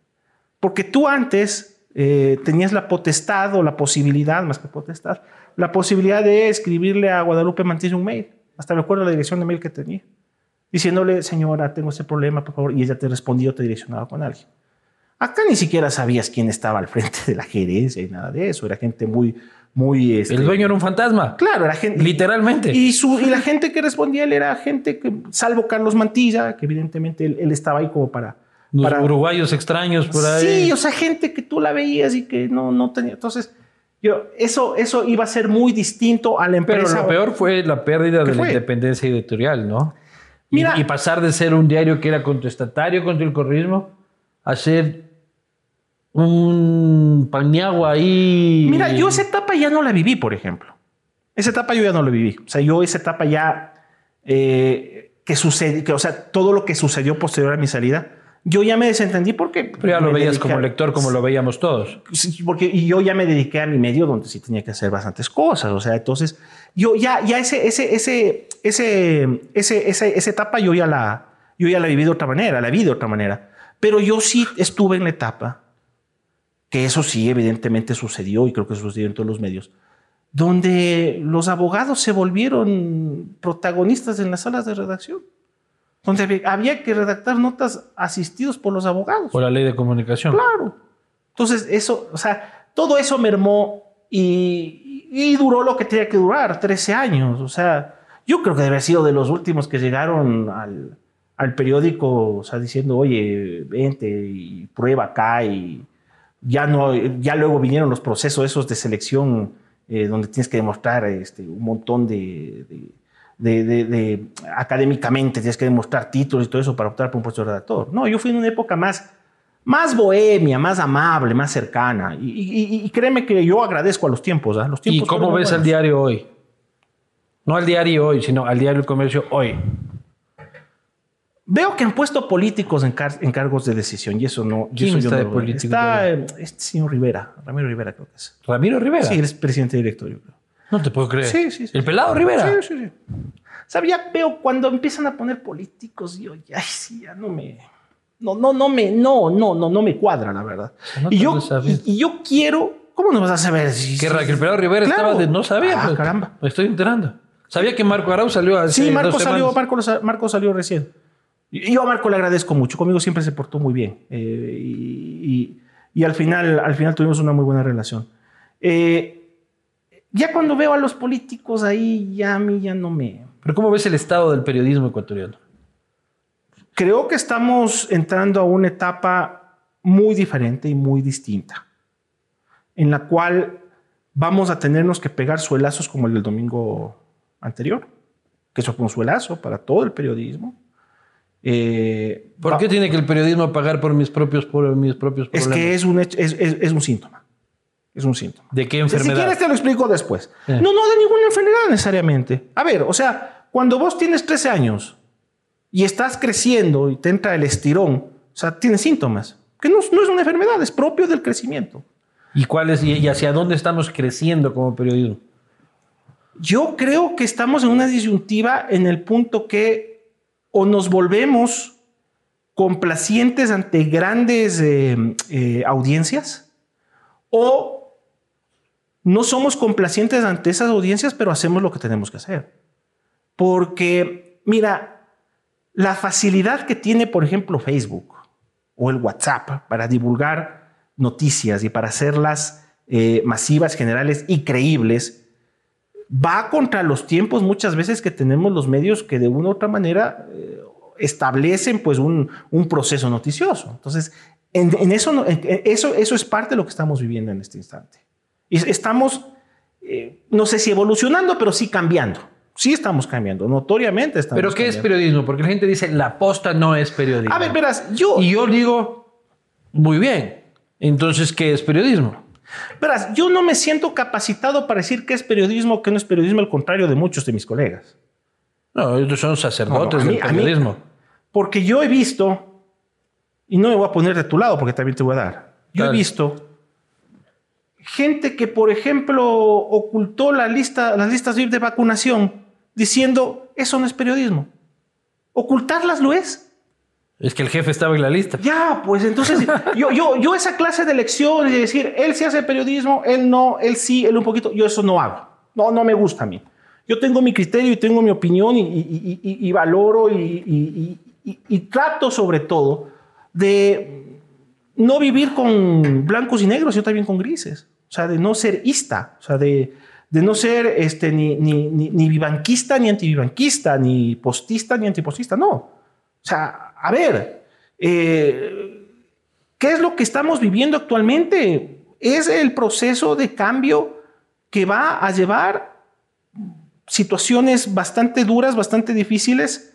Porque tú antes eh, tenías la potestad o la posibilidad, más que potestad, la posibilidad de escribirle a Guadalupe Mantilla un mail. Hasta me acuerdo la dirección de mail que tenía. Diciéndole, señora, tengo ese problema, por favor. Y ella te respondió, te direccionaba con alguien. Acá ni siquiera sabías quién estaba al frente de la gerencia y nada de eso. Era gente muy, muy... Este, el dueño era un fantasma. Claro, era gente... Literalmente. Y, su, y la gente que respondía él era gente que, salvo Carlos Mantilla, que evidentemente él, él estaba ahí como para... Los para, uruguayos extraños por ahí. Sí, o sea, gente que tú la veías y que no, no tenía... Entonces, yo, eso, eso iba a ser muy distinto a la empresa. Pero lo peor fue la pérdida de fue? la independencia editorial, ¿no? Mira, y, y, pasar de ser un diario que era contestatario contra el correísmo a ser un pañagua ahí. Mira, yo esa etapa ya no la viví, por ejemplo. Esa etapa yo ya no la viví. O sea, yo esa etapa ya eh, que sucede, que, o sea, todo lo que sucedió posterior a mi salida, yo ya me desentendí porque... Pero ya lo veías como a, lector, como lo veíamos todos. Porque y yo ya me dediqué a mi medio donde sí tenía que hacer bastantes cosas. O sea, entonces yo ya, ya ese, ese, ese, ese, ese, ese, esa etapa yo ya la, yo ya la viví de otra manera, la vi de otra manera. Pero yo sí estuve en la etapa, que eso sí evidentemente sucedió y creo que sucedió en todos los medios, donde los abogados se volvieron protagonistas en las salas de redacción donde había que redactar notas asistidos por los abogados. Por la ley de comunicación. Claro. Entonces, eso, o sea, todo eso mermó y, y, duró lo que tenía que durar, 13 años. O sea, yo creo que debe haber sido de los últimos que llegaron al, al periódico, o sea, diciendo, oye, vente y prueba acá y ya no, ya luego vinieron los procesos esos de selección eh, donde tienes que demostrar este, un montón de, de de, de, de, académicamente, tienes que demostrar títulos y todo eso para optar por un puesto de redactor. No, yo fui en una época más, más bohemia, más amable, más cercana. Y, y, y créeme que yo agradezco a los tiempos. ¿eh? Los tiempos ¿Y cómo ves el diario hoy? No al diario hoy, sino al diario El Comercio hoy. Veo que han puesto políticos en, car en cargos de decisión y eso no. ¿Quién eso está yo de no político? Está eh, este señor Rivera, Ramiro Rivera, creo que es. ¿Ramiro Rivera? Sí, él es presidente directorio. Creo. No te puedo creer. Sí, sí, sí. ¿El pelado Rivera? Sí, sí, sí. O sea, ya veo cuando empiezan a poner políticos, yo ya, sí, ya no me. No, no, no me, no, no, no, no me cuadra, la verdad. No y, yo, y, y yo quiero. ¿Cómo no vas a saber? Si, Que que el pelado Rivera Claro. estaba de... No sabía. Ah, pues. caramba. Me estoy enterando. Sabía que Marco Arau salió hace Sí, Marco dos salió. Marco, Marco salió recién. Yo a Marco le agradezco mucho. Conmigo siempre se portó muy bien. Eh, y, y- y al, final, al final tuvimos una muy buena relación. Eh, ya cuando veo a los políticos ahí, ya a mí ya no me... Pero ¿cómo ves el estado del periodismo ecuatoriano? Creo que estamos entrando a una etapa muy diferente y muy distinta, en la cual vamos a tenernos que pegar suelazos como el del domingo anterior, que eso fue un suelazo para todo el periodismo. Eh, ¿Por qué tiene que el periodismo pagar por mis propios, por mis propios Es problemas? que es un, hecho- es, es- es un síntoma. Es un síntoma. ¿De qué Si enfermedad? quieres te lo explico después. Sí. No, no de ninguna enfermedad necesariamente. A ver, o sea, cuando vos tienes 13 años y estás creciendo y te entra el estirón, o sea, tienes síntomas. Que no, no es una enfermedad, es propio del crecimiento. ¿Y, cuál es, y hacia dónde estamos creciendo como periodismo? Yo creo que estamos en una disyuntiva en el punto que o nos volvemos complacientes ante grandes eh, eh, audiencias o no somos complacientes ante esas audiencias, pero hacemos lo que tenemos que hacer. Porque, mira, la facilidad que tiene, por ejemplo, Facebook o el WhatsApp para divulgar noticias y para hacerlas eh, masivas, generales y creíbles, va contra los tiempos muchas veces que tenemos los medios que de una u otra manera eh, establecen pues un, un, proceso noticioso. Entonces, en, en eso, no, en, eso, eso es parte de lo que estamos viviendo en este instante. Y estamos, eh, no sé si evolucionando, pero sí cambiando. Sí estamos cambiando, notoriamente estamos ¿Pero qué cambiando. es periodismo? Porque la gente dice, la posta no es periodismo. A ver, verás, yo... Y yo digo, muy bien. Entonces, ¿qué es periodismo? Verás, yo no me siento capacitado para decir qué es periodismo o qué no es periodismo, al contrario de muchos de mis colegas. No, ellos son sacerdotes No, no, a mí- del mí- periodismo. Porque yo he visto, y no me voy a poner de tu lado porque también te voy a dar, yo Dale. he visto gente que, por ejemplo, ocultó la lista, las listas de vacunación diciendo, eso no es periodismo. Ocultarlas lo es. Es que el jefe estaba en la lista. Ya, pues entonces, yo, yo, yo esa clase de lecciones de decir, él sí hace periodismo, él no, él sí, él un poquito, yo eso no hago. No, no me gusta a mí. Yo tengo mi criterio y tengo mi opinión y, y- y- y- valoro y, trato sobre todo de no vivir con blancos y negros, sino también con grises. O sea, de no ser ista, o sea, de, de no ser este, ni, ni, ni, ni vivanquista, ni antivivanquista, ni postista, ni antipostista, no. O sea, a ver, eh, ¿qué es lo que estamos viviendo actualmente? Es el proceso de cambio que va a llevar situaciones bastante duras, bastante difíciles.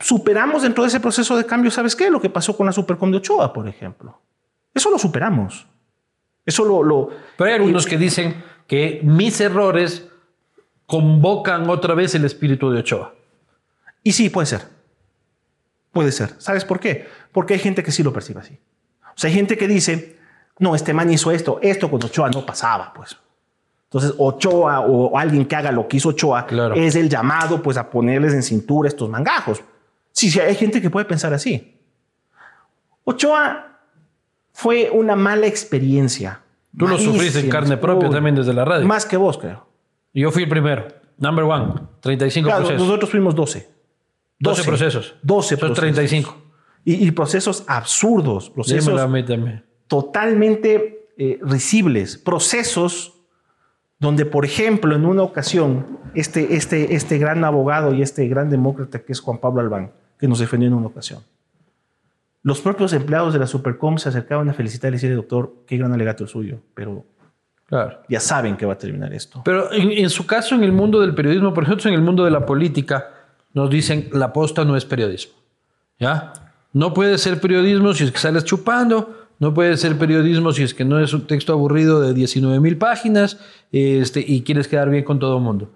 Superamos dentro de ese proceso de cambio, ¿sabes qué? Lo que pasó con la Supercom de Ochoa, por ejemplo. Eso lo superamos. Eso lo... lo Pero hay algunos que dicen que mis errores convocan otra vez el espíritu de Ochoa. Y sí, puede ser. Puede ser. ¿Sabes por qué? Porque hay gente que sí lo percibe así. O sea, hay gente que dice, no, este man hizo esto, esto con Ochoa no pasaba, pues. Entonces, Ochoa o alguien que haga lo que hizo Ochoa Claro. es el llamado, pues, a ponerles en cintura estos mangajos. Sí, sí, hay gente que puede pensar así. Ochoa fue una mala experiencia. Tú lo sufriste en carne propia también desde la radio. Más que vos, creo. Yo fui el primero. Number one. 35 Claro, procesos. nosotros fuimos 12. 12 procesos. 12 Son procesos. 35. Y, y procesos absurdos, procesos a mí también. totalmente eh, risibles, procesos donde, por ejemplo, en una ocasión, este, este, este gran abogado y este gran demócrata que es Juan Pablo Albán, que nos defendió en una ocasión, los propios empleados de la Supercom se acercaban a felicitar y decirle, doctor, qué gran alegato el suyo, pero Claro. ya saben que va a terminar esto. Pero en, en su caso, en el mundo del periodismo, por ejemplo, en el mundo de la política, nos dicen la posta no es periodismo. ¿Ya? No puede ser periodismo si es que sales chupando, no puede ser periodismo si es que no es un texto aburrido de 19 mil páginas este, y quieres quedar bien con todo el mundo.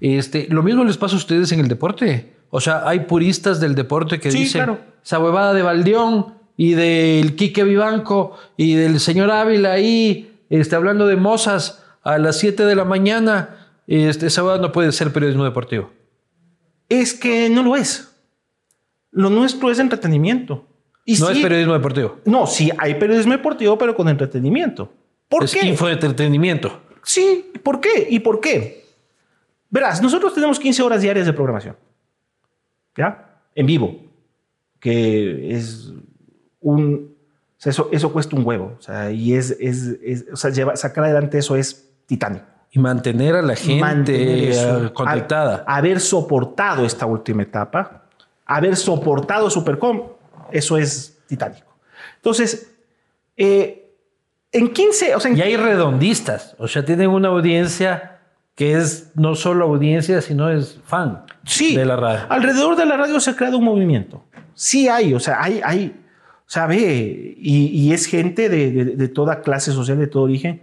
Este, lo mismo les pasa a ustedes en el deporte. O sea, hay puristas del deporte que Sí, dicen claro. esa huevada de Valdeón y del Quique Vivanco y del señor Ávila ahí, este, hablando de mozas a las 7 de la mañana. Este, esa huevada no puede ser periodismo deportivo. Es que no lo es. Lo nuestro es entretenimiento. Y no sí- es periodismo deportivo. No, sí, hay periodismo deportivo, pero con entretenimiento. ¿Por es qué? infoentretenimiento. Sí, ¿por qué? ¿Y por qué? Verás, nosotros tenemos 15 horas diarias de programación. ¿Ya? En vivo. Que es un... o sea, eso, eso cuesta un huevo. O sea, y es... es, es- o sea, lleva- sacar adelante eso es titánico. Y mantener a la gente eso. eh, conectada. Ha- haber soportado esta última etapa, haber soportado Supercom, eso es titánico. Entonces, eh, en 15, o sea, en Y hay redondistas. O sea, tienen una audiencia que es no solo audiencia, sino es fan Sí, de la radio. alrededor de la radio se ha creado un movimiento. Sí hay, o sea, hay, hay, o sea, ve, y, y es gente de, de- de toda clase social, de todo origen.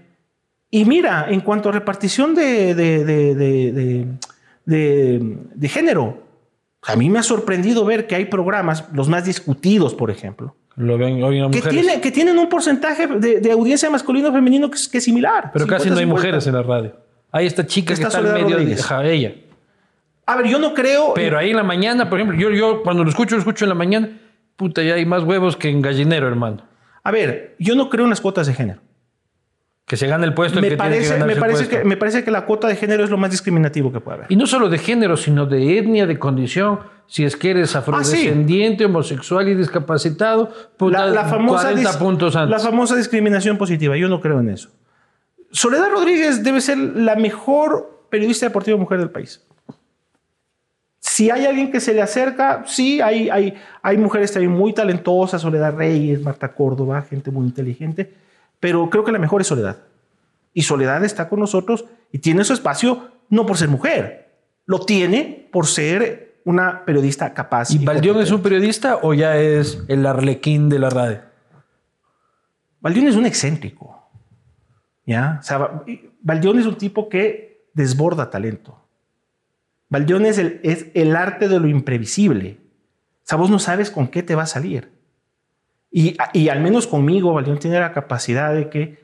Y mira, en cuanto a repartición de, de, de- de- género, a mí me ha sorprendido ver que hay programas, los más discutidos, por ejemplo, Lo ven hoy en las que, mujeres. tiene, que tienen un porcentaje de, audiencia masculino femenino que es, que es similar. Pero casi no hay 50-50. mujeres en la radio. Hay esta chica que Está en medio de ajá, ella. A ver, yo no creo. Pero ahí en la mañana, por ejemplo, yo, yo cuando lo escucho, lo escucho en la mañana, puta, ya hay más huevos que en gallinero, hermano. A ver, yo no creo en las cuotas de género. Que se gane el puesto me que que parece, ganarse me, parece que, me parece que la cuota de género es lo más discriminativo que puede haber. Y no solo de género, sino de etnia, de condición. Si es que eres afrodescendiente, homosexual y discapacitado, puta, La, la famosa 40 dis- puntos la famosa discriminación positiva, yo no creo en eso. Soledad Rodríguez debe ser la mejor periodista deportiva mujer del país. Si hay alguien que se le acerca, sí, hay, hay, hay mujeres también muy talentosas, Soledad Reyes, Marta Córdoba, gente muy inteligente, pero creo que la mejor es Soledad. Y Soledad está con nosotros y tiene su espacio no por ser mujer, lo tiene por ser una periodista capaz. ¿Y Valdión es un periodista o ya es el arlequín de la radio? Valdión es un excéntrico. ¿Ya? O sea, Valdión es un tipo que desborda talento. Valdión es el, es el arte de lo imprevisible. O sea, vos no sabes con qué te va a salir. Y, y al menos conmigo, Valdión tiene la capacidad de que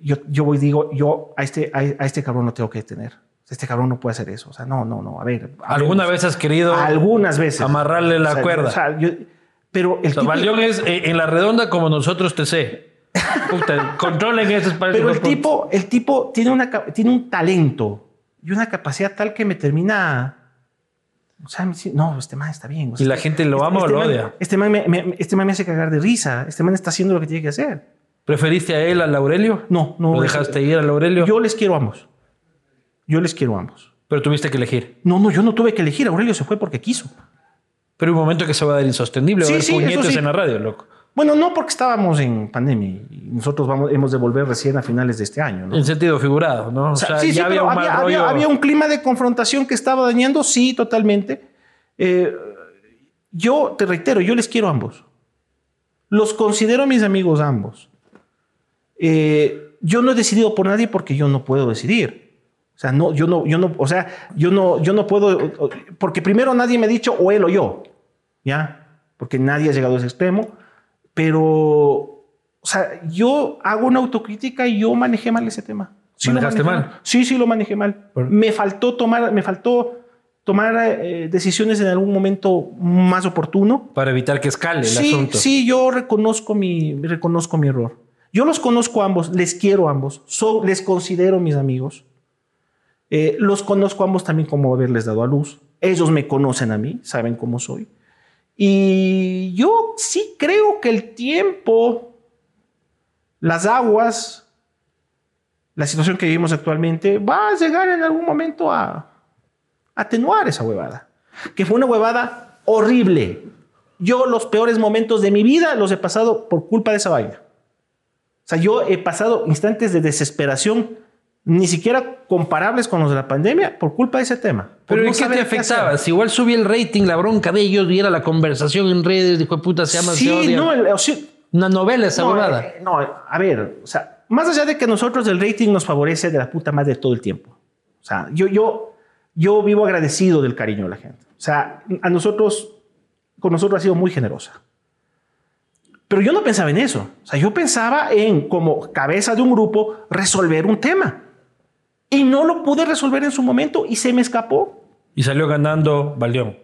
yo, yo voy digo, yo a este, a, a este cabrón no tengo que detener. Este cabrón no puede hacer eso. O sea, no, no, no. A ver. ¿Alguna vez has querido algunas veces amarrarle la o sea, cuerda? O sea, yo, pero el o sea, tipo, Valdión es eh, en la redonda como nosotros te sé. Puta, controlen espacio. pero el tipo, el tipo tiene, una, tiene un talento y una capacidad tal que me termina. O sea, no, este man está bien. O sea, y la gente lo este, ama este o lo odia. Este man me, me, este man me hace cagar de risa. Este man está haciendo lo que tiene que hacer. ¿Preferiste a él, al Aurelio? No, no. ¿Lo dejaste ir al Aurelio? Yo les quiero a ambos. Yo les quiero a ambos. Pero tuviste que elegir. No, no, yo no tuve que elegir. Aurelio se fue porque quiso. Pero hay un momento que se va a dar insostenible. Sí, va a haber sí, puñetes sí. en la radio, loco. Bueno, no porque estábamos en pandemia y nosotros vamos, hemos de volver recién a finales de este año. ¿no? En sentido figurado, ¿no? O sea, o sea, sí, sí, mal rollo. había un clima de confrontación que estaba dañando, sí, totalmente. Eh, yo te reitero, yo les quiero a ambos. Los considero mis amigos ambos. Eh, yo no he decidido por nadie porque yo no puedo decidir. O sea, no, yo no, yo no, o sea, yo no, yo no puedo, porque primero nadie me ha dicho o él o yo, ¿ya? Porque nadie ha llegado a ese extremo, pero, o sea, yo hago una autocrítica y yo manejé mal ese tema. lo ¿Manejaste manejé mal? Sí, sí, lo manejé mal. ¿Por? Me faltó tomar, me faltó tomar eh, decisiones en algún momento más oportuno. Para evitar que escale el Sí, asunto. sí, yo reconozco mi, reconozco mi error. Yo los conozco a ambos, les quiero a ambos, so- les considero mis amigos. Eh, los conozco a ambos también como haberles dado a luz. Ellos me conocen a mí, saben cómo soy. Y yo sí creo que el tiempo, las aguas, la situación que vivimos actualmente va a llegar en algún momento a atenuar esa huevada. Que fue una huevada horrible. Yo los peores momentos de mi vida los he pasado por culpa de esa vaina. O sea, yo he pasado instantes de desesperación, ni siquiera comparables con los de la pandemia, por culpa de ese tema. Pero no ¿en qué te hacer. afectaba? Si igual subía el rating, la bronca de ellos, y era la conversación en redes, dijo puta, se llama, se Sí, odian. no, el- o sea, Una novela esa no, eh, no, a ver, o sea, más allá de que nosotros el rating nos favorece de la puta madre todo el tiempo. O sea, yo, yo, yo vivo agradecido del cariño de la gente. O sea, a nosotros, con nosotros ha sido muy generosa. Pero yo no pensaba en eso. O sea, yo pensaba en, como cabeza de un grupo, resolver un tema. Y no lo pude resolver en su momento y se me escapó. Y salió ganando Valdión.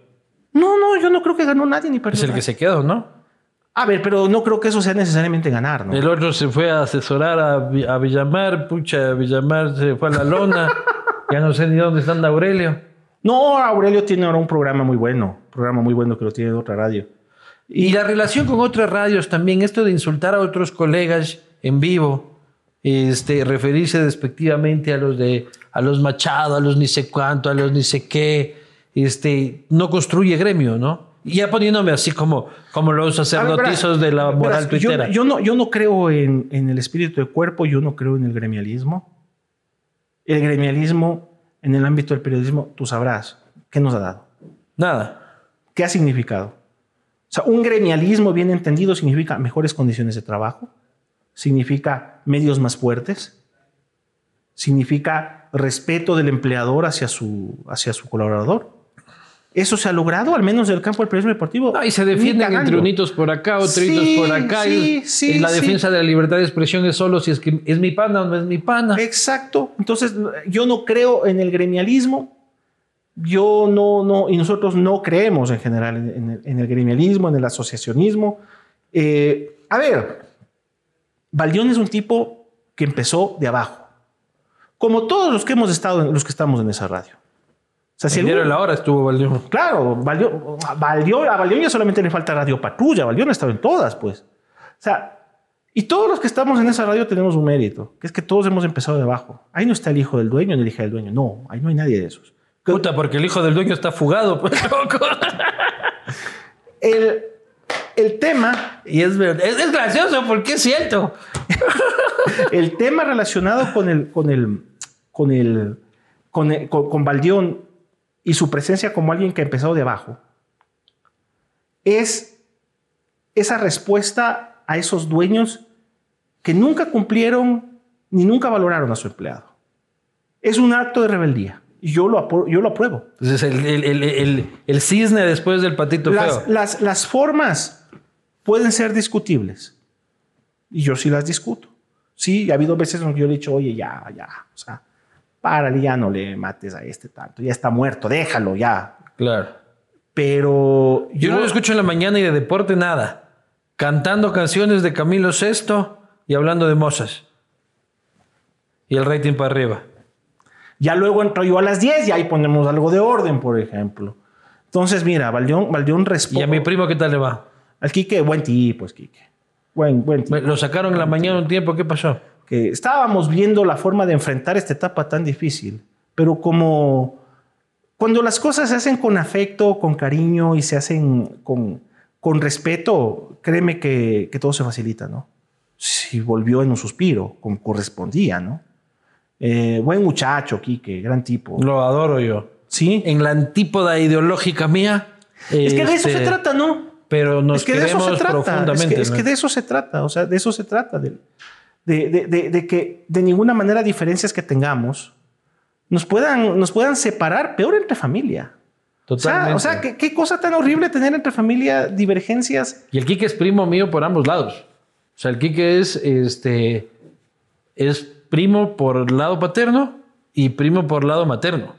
No, no, yo no creo que ganó nadie ni perdió. Es el que se quedó, ¿no? A ver, pero no creo que eso sea necesariamente ganar, ¿no? El otro se fue a asesorar a, a Villamar, pucha, Villamar se fue a la lona. ya no sé ni dónde está Aurelio. No, Aurelio tiene ahora un programa muy bueno, programa muy bueno que lo tiene en otra radio. Y la relación con otras radios también, esto de insultar a otros colegas en vivo, este, referirse despectivamente a los de a los Machado, a los ni sé cuánto, a los ni sé qué, este, no construye gremio, ¿no? Y ya poniéndome así como, como los sacerdotizos de la moral Verás, tuitera. Yo, yo no, yo no creo en, en el espíritu de cuerpo, yo no creo en el gremialismo. El gremialismo en el ámbito del periodismo, tú sabrás, ¿qué nos ha dado? Nada. ¿Qué ha significado? O sea, un gremialismo bien entendido significa mejores condiciones de trabajo, significa medios más fuertes, significa respeto del empleador hacia su, hacia su colaborador. Eso se ha logrado, al menos en el campo del periodismo deportivo. No, y se defienden entre unitos por acá, otros Sí, por acá. y, sí, sí, y la defensa de la libertad de expresión es solo si es que es mi pana o no es mi pana. Exacto. Entonces, yo no creo en el gremialismo. Yo no, no, y nosotros no creemos en general en, en el, en el gremialismo, en el asociacionismo. Eh, a ver, Valdión es un tipo que empezó de abajo, como todos los que hemos estado, en- los que estamos en esa radio. O sea, si El la hora estuvo Valdión. Claro, Valdión, Valdión- a Valdión ya solamente le falta Radio Patrulla, Valdión ha estado en todas, pues. O sea, Y todos los que estamos en esa radio tenemos un mérito, que es que todos hemos empezado de abajo. Ahí no está el hijo del dueño ni el hija del dueño. No, ahí no hay nadie de esos. Puta, porque el hijo del dueño está fugado. Pues, el, el tema... Y es, verdad, es, es gracioso porque es cierto. el tema relacionado con el, con el, con el, con, el, con, con Baldión y su presencia como alguien que ha empezado de abajo es esa respuesta a esos dueños que nunca cumplieron ni nunca valoraron a su empleado. Es un acto de rebeldía. Yo lo, yo lo apruebo. Entonces, el, el- el- el- el cisne después del patito Las, feo. las, las formas pueden ser discutibles. Y yo sí las discuto. Sí, ha habido veces en que yo le he dicho, oye, ya, ya, o sea, párale, ya no le mates a este tanto, ya está muerto, déjalo, ya. Claro. Pero Yo no lo escucho en la mañana y de deporte nada. Cantando canciones de Camilo VI y hablando de mozas. Y el rating para arriba. Ya luego entro yo a las 10 y ahí ponemos algo de orden, por ejemplo. Entonces, mira, Valdeón ¿Y responde. a mi primo qué tal le va? Al Quique, buen tipo, es Quique. Buen, buen tipo. Lo sacaron en la mañana un tiempo, ¿qué pasó? que estábamos viendo la forma de enfrentar esta etapa tan difícil, pero como cuando las cosas se hacen con afecto, con cariño y se hacen con, con respeto, créeme que, que todo se facilita, ¿no? Si volvió en un suspiro, como correspondía, ¿no? Eh, buen muchacho, Quique, gran tipo. Lo adoro yo. Sí, En la antípoda ideológica mía. es que de eso este, se trata, ¿no? Pero nos es que de eso queremos se trata. Es profundamente. que, es ¿no? que de eso se trata. O sea, de eso se trata. De, de, de- que de ninguna manera diferencias que tengamos nos puedan, nos puedan separar, peor entre familia. O sea, Totalmente. o sea ¿qué, qué cosa tan horrible tener entre familia divergencias. Y el Quique es primo mío por ambos lados. O sea, el Quique es, este, es primo por lado paterno y primo por lado materno.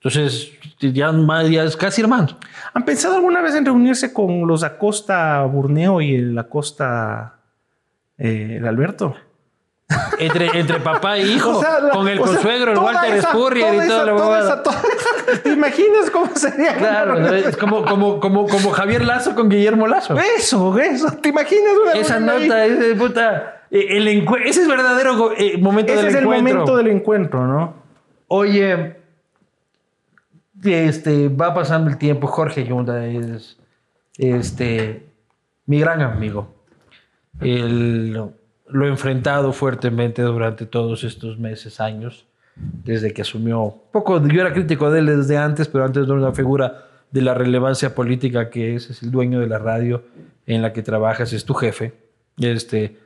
Entonces, ya, ya es casi hermano. ¿Han pensado alguna vez en reunirse con los Acosta Burneo y el Acosta eh, el Alberto? Entre, entre papá e hijo, O sea, la- con el sea, consuegro, el Walter esa- Spurrier y toda toda esa- ¿Te imaginas cómo sería? Claro, ¿no? es como, como, como, como Javier Lazo con Guillermo Lazo. Eso, eso. ¿Te imaginas una Esa ahí? nota es de puta. eh, El encue- ese es verdadero eh, momento Ese del es el encuentro. momento del encuentro, ¿no? Oye, este, va pasando el tiempo. Jorge Yunda es este, mi gran amigo. Él lo, he enfrentado fuertemente durante todos estos meses, años, desde que asumió. Poco, yo era crítico de él desde antes, pero antes no era una figura de la relevancia política que es, es el dueño de la radio en la que trabajas, es tu jefe. Este,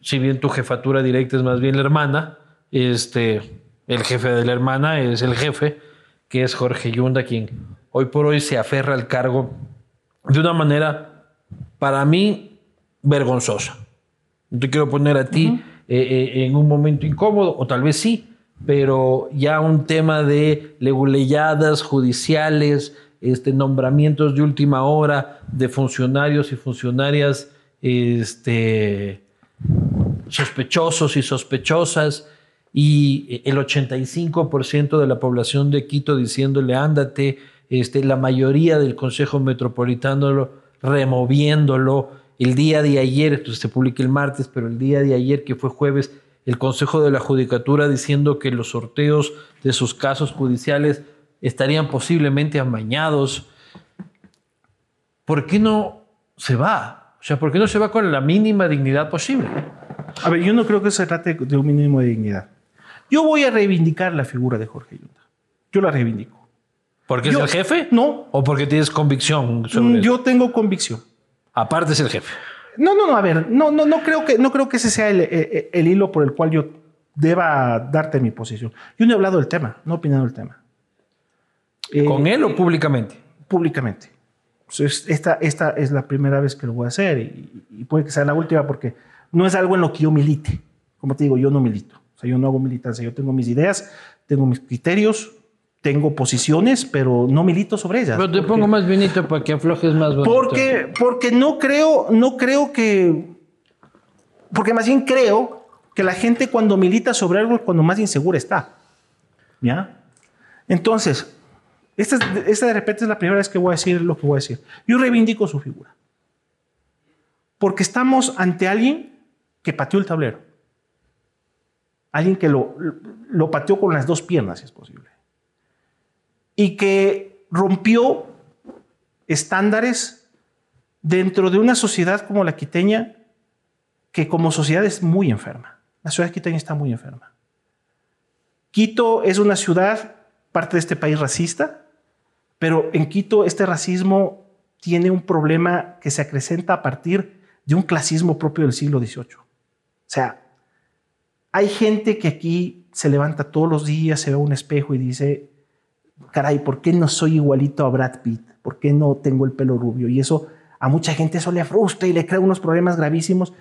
si bien tu jefatura directa es más bien la hermana, este, el jefe de la hermana es el jefe, que es Jorge Yunda, quien hoy por hoy se aferra al cargo de una manera, para mí, vergonzosa. No te quiero poner a ti eh, eh, en un momento incómodo, o tal vez sí, pero ya un tema de leguleyadas judiciales, este, nombramientos de última hora de funcionarios y funcionarias este, sospechosos y sospechosas y el 85% de la población de Quito diciéndole ándate, este, la mayoría del Consejo Metropolitano lo- removiéndolo. El día de ayer, entonces se publica el martes, pero el día de ayer, que fue jueves, el Consejo de la Judicatura diciendo que los sorteos de sus casos judiciales estarían posiblemente amañados. ¿Por qué no se va? O sea, ¿por qué no se va con la mínima dignidad posible? A ver, yo no creo que se trate de un mínimo de dignidad. Yo voy a reivindicar la figura de Jorge Yunda. Yo la reivindico. ¿Porque es el jefe? No. ¿O porque tienes convicción sobre Mm, eso? Yo tengo convicción. Aparte es el jefe. No, no, no, a ver, no, no, no creo que, no creo que ese sea el, el- el hilo por el cual yo deba darte mi posición. Yo no he hablado del tema, no he opinado del tema. Eh, ¿Con él o públicamente? Públicamente. Esta, esta es la primera vez que lo voy a hacer y, y puede que sea la última porque no es algo en lo que yo milite. Como te digo, yo no milito. Sea, yo no hago militancia. Yo tengo mis ideas, tengo mis criterios, tengo posiciones, pero no milito sobre ellas. Pero te porque- pongo más vinito para que aflojes más bonito. porque, porque no creo, no creo que. Porque más bien creo que la gente cuando milita sobre algo es cuando más insegura está. ¿Ya? Entonces, esta, es- esta de repente es la primera vez que voy a decir lo que voy a decir. Yo reivindico su figura. Porque estamos ante alguien que pateó el tablero. Alguien que lo, lo pateó con las dos piernas, si es posible. Y que rompió estándares dentro de una sociedad como la quiteña, que como sociedad es muy enferma. La ciudad quiteña está muy enferma. Quito es una ciudad, parte de este país racista, pero en Quito este racismo tiene un problema que se acrecenta a partir de un clasismo propio del siglo XVIII. O sea, hay gente que aquí se levanta todos los días, se ve a un espejo y dice, caray, ¿por qué no soy igualito a Brad Pitt? ¿Por qué no tengo el pelo rubio? Y eso a mucha gente eso le frustra y le crea unos problemas gravísimos.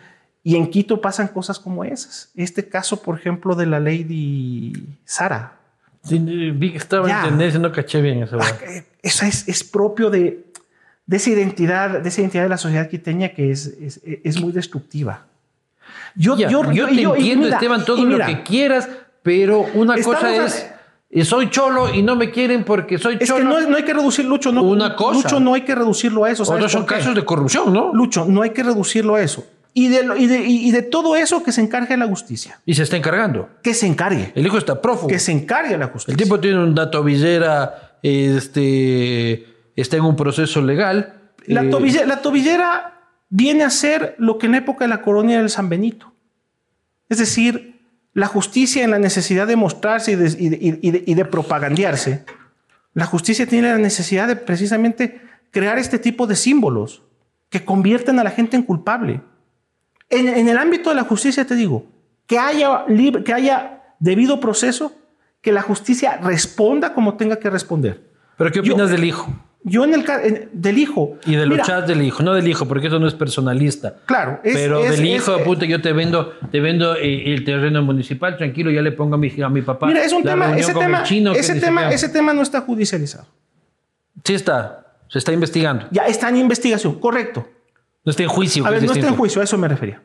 Y en Quito pasan cosas como esas. Este caso, por ejemplo, de la Lady Sara. Sí, vi que estaba Ya. en tendencia, no caché bien eso. Ah, eh, Eso es, es propio de, de esa identidad, de esa identidad de la sociedad quiteña que es, es, es muy destructiva. Yo, Ya, yo, yo- te yo- entiendo, mira, Esteban, todo lo que quieras, pero una cosa es, eh, soy cholo y no me quieren porque soy Es cholo. que no, hay que reducir, Lucho. No, Una cosa. Lucho, no hay que reducirlo a eso. ¿sabes Otros son casos de corrupción, ¿no? Lucho, no hay que reducirlo a eso. Y de, y, de, y de todo eso que se encargue la justicia. Y se está encargando. Que se encargue. El hijo está prófugo. Que se encargue la El justicia. tipo tiene una tobillera, este, está en un proceso legal. La, eh, la tobillera viene a ser lo que en época de la colonia del San Benito. Es decir, la justicia en la necesidad de mostrarse y de, y de- y de- y de propagandearse. La justicia tiene la necesidad de precisamente crear este tipo de símbolos que convierten a la gente en culpable. En, en el ámbito de la justicia, te digo, que haya, que haya debido proceso, que la justicia responda como tenga que responder. Pero ¿qué yo- opinas del hijo? Yo en el en- del hijo. Y de los mira, chats del hijo, no del hijo, porque eso no es personalista. Claro, es- pero es- del es- hijo, puta, yo te vendo, te vendo eh, el terreno municipal, tranquilo, ya le pongo a mi, a mi papá. Mira, es un tema, ese tema, chino ese tema, ese tema no está judicializado. Sí está, se está investigando. Ya está en investigación, correcto. No está en juicio. A ver, no está en juicio, a eso me refería.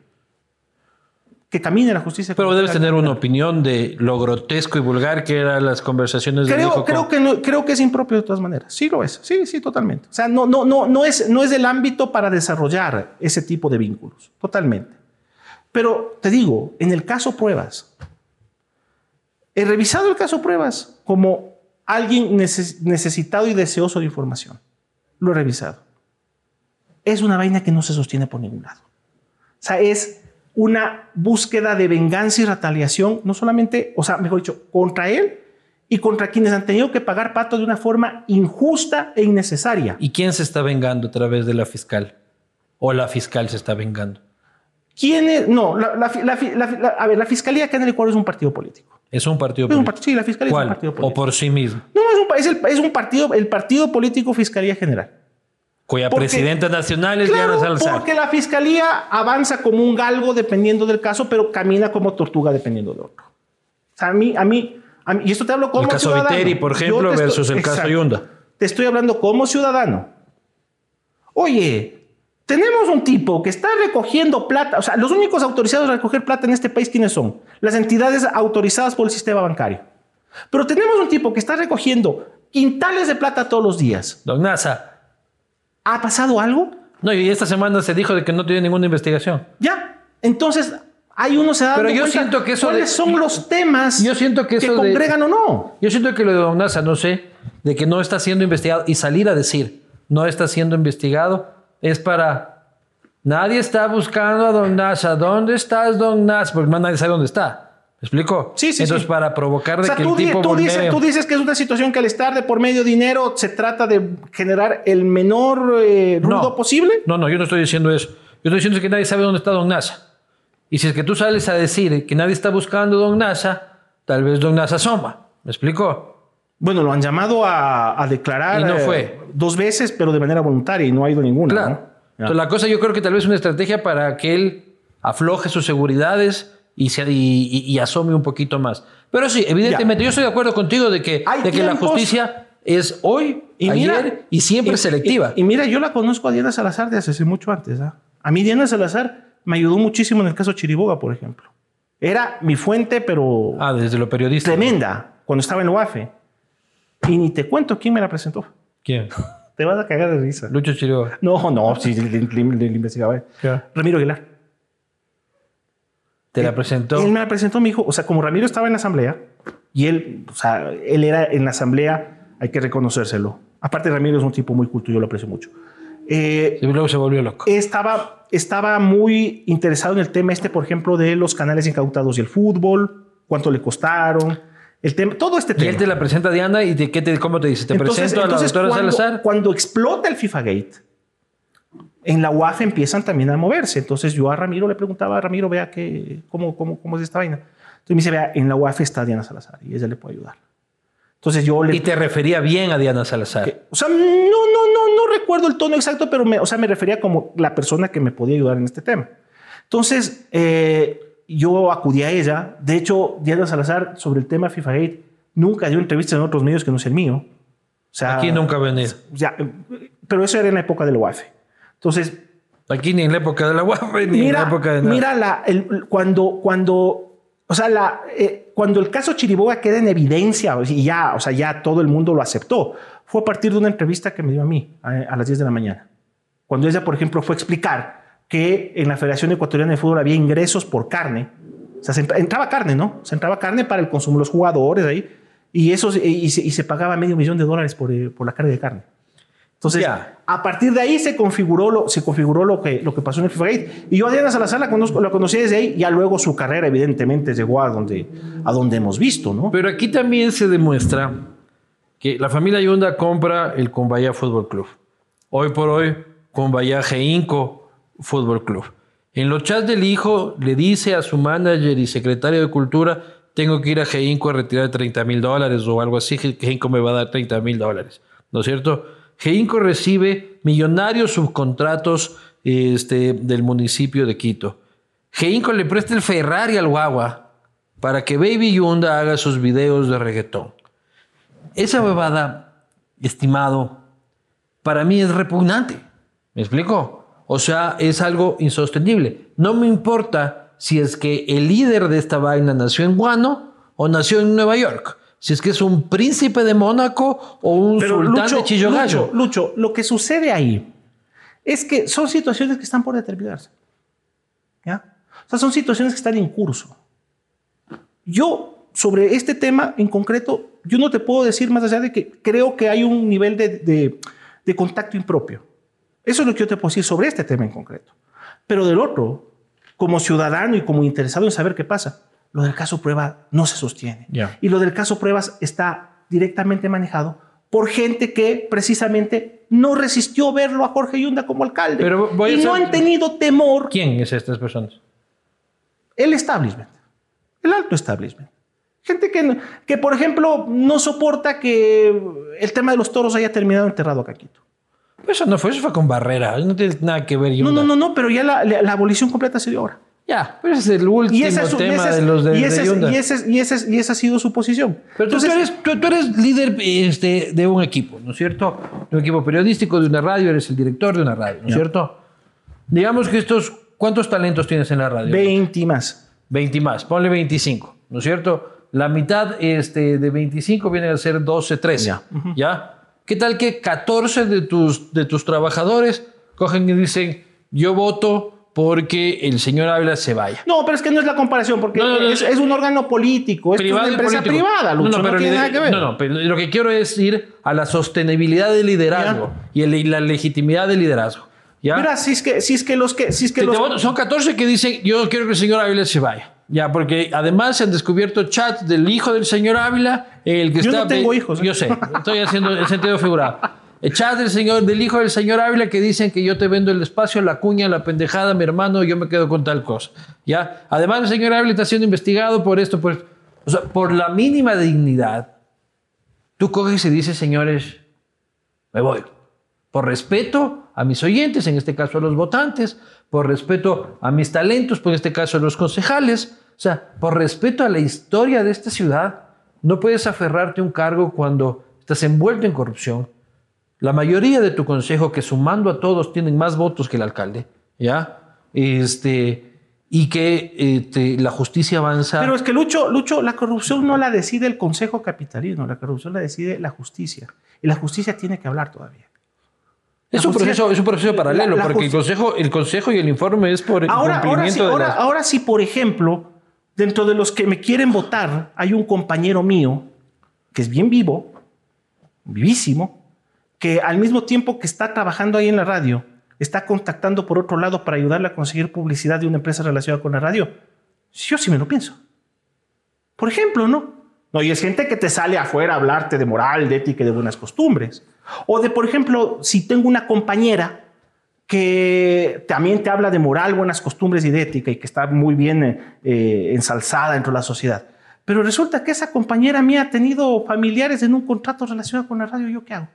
Que camine la justicia. Pero debes tener una opinión de lo grotesco y vulgar que eran las conversaciones Creo, hijo. creo, con- que no- creo que es impropio de todas maneras. Sí lo es. Sí, sí, totalmente. O sea, no, no, no, no, es, no es del ámbito para desarrollar ese tipo de vínculos. Totalmente. Pero te digo, en el caso pruebas, he revisado el caso pruebas como alguien neces- necesitado y deseoso de información. Lo he revisado. Es una vaina que no se sostiene por ningún lado. O sea, es una búsqueda de venganza y retaliación, no solamente, o sea, mejor dicho, contra él y contra quienes han tenido que pagar pato de una forma injusta e innecesaria. ¿Y quién se está vengando a través de la fiscal? ¿O la fiscal se está vengando? ¿Quién es? No, la, a ver, fiscalía acá en el Ecuador es un partido político. Es un partido Es un político. part- sí, la fiscalía es un partido ¿O político. por sí mismo? No, es un, es el, es un partido, el partido político Fiscalía General. Cuya Porque- presidenta nacional es Claro, Diana Salazar. porque la fiscalía avanza como un galgo dependiendo del caso, pero camina como tortuga dependiendo de otro. O sea, a mí, a mí, a mí- y esto te hablo como El caso ciudadano. Viteri, por ejemplo, estoy- versus el caso. Yunda. Te estoy hablando como ciudadano. Oye, tenemos un tipo que está recogiendo plata, o sea, los únicos autorizados a recoger plata en este país, ¿quiénes son? Las entidades autorizadas por el sistema bancario. Pero tenemos un tipo que está recogiendo quintales de plata todos los días. Don Nasa. ¿Ha pasado algo? No, y esta semana se dijo de que no tiene ninguna investigación. Ya. Entonces, hay uno se da Pero yo siento que eso cuáles de- son los temas Yo siento que eso de- congregan o no. Yo siento que lo de Don Nasa, no sé, de que no está siendo investigado y salir a decir no está siendo investigado es para nadie está buscando a Don Nasa. ¿Dónde estás, Don Nasa? Porque más nadie sabe dónde está. ¿Me explico? Sí, sí, Entonces, sí. para provocar O de sea, que tú, el tipo tú dices, tú dices que es una situación que al estar de por medio dinero se trata de generar el menor eh, ruido No. posible. No, no, yo no estoy diciendo eso. Yo estoy diciendo que nadie sabe dónde está Don Nasa. Y si es que tú sales a decir que nadie está buscando Don Nasa, tal vez Don Nasa asoma. ¿Me explico? Bueno, lo han llamado a, a declarar Y no eh, dos veces, pero de manera voluntaria y no ha ido ninguna. Claro. Entonces, la cosa yo creo que tal vez es una estrategia para que él afloje sus seguridades y, se, y, y- y asome un poquito más. Pero sí, evidentemente, yo estoy de acuerdo contigo de que, de que la justicia es hoy, Y ayer mira- y siempre selectiva. Y, mira, yo la conozco a Diana Salazar desde hace mucho antes. ¿ah? A mí Diana Salazar me ayudó muchísimo en el caso Chiriboga, por ejemplo. Era mi fuente, pero ah, desde lo periodista. tremenda, cuando estaba en UAFE. Y ni te cuento quién me la presentó. ¿Quién? Te vas a cagar de risa. Lucho Chiriboga. No, no, sí, le, le- le investigaba. ¿Qué? Ramiro Aguilar. ¿Te la presentó? Él me la presentó, mi hijo. O sea, como Ramiro estaba en la asamblea y él, o sea, él era en la asamblea, hay que reconocérselo. Aparte, Ramiro es un tipo muy culto, yo lo aprecio mucho. Eh, y luego se volvió loco. Estaba, estaba muy interesado en el tema este, por ejemplo, de los canales incautados y el fútbol, cuánto le costaron, el tema, todo este tema. Y él te la presenta Diana y de qué te, cómo te dice, te presento a la doctora cuando, Salazar. Cuando explota el FIFA Gate, en la UAF empiezan también a moverse. Entonces yo a Ramiro le preguntaba, Ramiro, vea que, cómo, cómo, cómo es esta vaina. Entonces me dice, vea, en la UAF está Diana Salazar y ella le puede ayudar. Entonces yo le... Y te refería bien a Diana Salazar. o sea, no, no, no, no recuerdo el tono exacto, pero me, o sea, me refería como la persona que me podía ayudar en este tema. Entonces eh, yo acudí a ella. De hecho, Diana Salazar sobre el tema FIFA Gate nunca dio entrevistas en otros medios que no sea el mío. O sea, Aquí nunca venido. Ya, pero eso era en la época del UAF. Entonces... Aquí ni en la época de la UAF, ni mira, en la época de nada. Mira, la, el, cuando, cuando, o sea, la, eh, cuando el caso Chiriboga queda en evidencia y ya, o sea, ya todo el mundo lo aceptó, fue a partir de una entrevista que me dio a mí a, a las 10 de la mañana. Cuando ella, por ejemplo, fue a explicar que en la Federación Ecuatoriana de Fútbol había ingresos por carne. O sea, se entraba carne, ¿no? Se entraba carne para el consumo de los jugadores ahí. Y, eso, y, se, y se pagaba medio millón de dólares por, eh, por la carne de carne. Entonces, a partir de ahí se configuró lo, se configuró lo, que, lo que pasó en el FIFA Gate. Y yo a Diana Salazar la, conozco, la conocí desde ahí, ya luego su carrera evidentemente llegó a donde, a donde hemos visto, ¿no? Pero aquí también se demuestra que la familia Yunda compra el Cumbaya Fútbol Club. Hoy por hoy, Cumbaya Geinco Fútbol Club. En los chats del hijo le dice a su manager y secretario de Cultura, tengo que ir a Geinco a retirar 30 mil dólares o algo así, Geinco me va a dar 30 mil dólares, ¿no es cierto? Geinco recibe millonarios subcontratos este, del municipio de Quito. Geinco le presta el Ferrari al guagua para que Baby Yunda haga sus videos de reggaetón. Esa huevada, estimado, para mí es repugnante. ¿Me explico? O sea, es algo insostenible. No me importa si es que el líder de esta vaina nació en Guano o nació en Nueva York. Si es que es un príncipe de Mónaco o un Pero sultán Lucho, de Chillogallo. Lucho, Lucho, lo que sucede ahí es que son situaciones que están por determinarse. ¿Ya? O sea, son situaciones que están en curso. Yo, sobre este tema en concreto, yo no te puedo decir más allá de que creo que hay un nivel de, de, de contacto impropio. Eso es lo que yo te puedo decir sobre este tema en concreto. Pero del otro, como ciudadano y como interesado en saber qué pasa, lo del caso prueba no se sostiene. Ya. Y lo del caso pruebas está directamente manejado por gente que precisamente no resistió verlo a Jorge Yunda como alcalde. Pero voy a y no hacer- han tenido temor ¿Quién es estas personas? el establishment, el alto establishment. Gente que, no- que, por ejemplo, no soporta que el tema de los toros haya terminado enterrado acá en Quito. Eso no fue, eso fue con Barrera. No tiene nada que ver. No, Yunda. no, no, no, pero ya la, la- la abolición completa se dio ahora. Ya, pero ese es el último Y ese, es y tema ese es- de los de, y ese y ese es- y ese es- y esa ha sido su posición. Pero tú, Entonces, tú eres, tú, tú eres líder este, de un equipo, ¿no es cierto? De un equipo periodístico, de una radio, eres el director de una radio, ¿no es cierto? Digamos que estos, ¿cuántos talentos tienes en la radio? 20 más. 20 más, ponle 25, ¿no es cierto? La mitad este, de 25 viene a ser 12, 13, Ya. ¿ya? ¿Qué tal que 14 de tus, de tus trabajadores cogen y dicen, yo voto porque el señor Ávila se vaya? No, pero es que no es la comparación, porque No, no, no, es, es un órgano político, es una y empresa político. privada, Lucho, no, pero tiene nada que ver. No, no, pero lo que quiero es ir a la sostenibilidad del liderazgo y el- la legitimidad del liderazgo. ¿ya? Mira, si es que, si es que los que, si es que los, voto- son 14 que dicen, yo quiero que el señor Ávila se vaya. Ya, porque además se han descubierto chats del hijo del señor Ávila, el que Yo está... no tengo hijos, ¿eh? Yo sé, estoy haciendo el sentido figurado. El chat del, señor, del hijo del señor Ávila que dicen que yo te vendo el espacio, la cuña, la pendejada, mi hermano, yo me quedo con tal cosa. ¿Ya? Además, el señor Ávila está siendo investigado por esto, por, o sea, por la mínima dignidad. Tú coges y dices, señores, me voy. Por respeto a mis oyentes, en este caso a los votantes, por respeto a mis talentos, por este caso a los concejales, o sea, por respeto a la historia de esta ciudad, no puedes aferrarte a un cargo cuando estás envuelto en corrupción. La mayoría de tu consejo, que sumando a todos tienen más votos que el alcalde, ¿ya? Este, y que este, la justicia avanza. Pero es que Lucho, Lucho, la corrupción no la decide el Consejo Capitalino, la corrupción la decide la justicia. Y la justicia tiene que hablar todavía. Es un, proceso, es un proceso paralelo, la- la porque el consejo, el consejo y el informe es por el Ahora, ahora, sí, de ahora, las- ahora sí, por ejemplo, dentro de los que me quieren votar, hay un compañero mío que es bien vivo, vivísimo, que al mismo tiempo que está trabajando ahí en la radio, está contactando por otro lado para ayudarle a conseguir publicidad de una empresa relacionada con la radio. Yo sí me lo pienso. Por ejemplo, ¿no? No, y es gente que te sale afuera a hablarte de moral, de ética y de buenas costumbres. O de, por ejemplo, si tengo una compañera que también te habla de moral, buenas costumbres y de ética y que está muy bien eh, eh, ensalzada dentro de la sociedad. Pero resulta que esa compañera mía ha tenido familiares en un contrato relacionado con la radio. ¿Yo qué hago?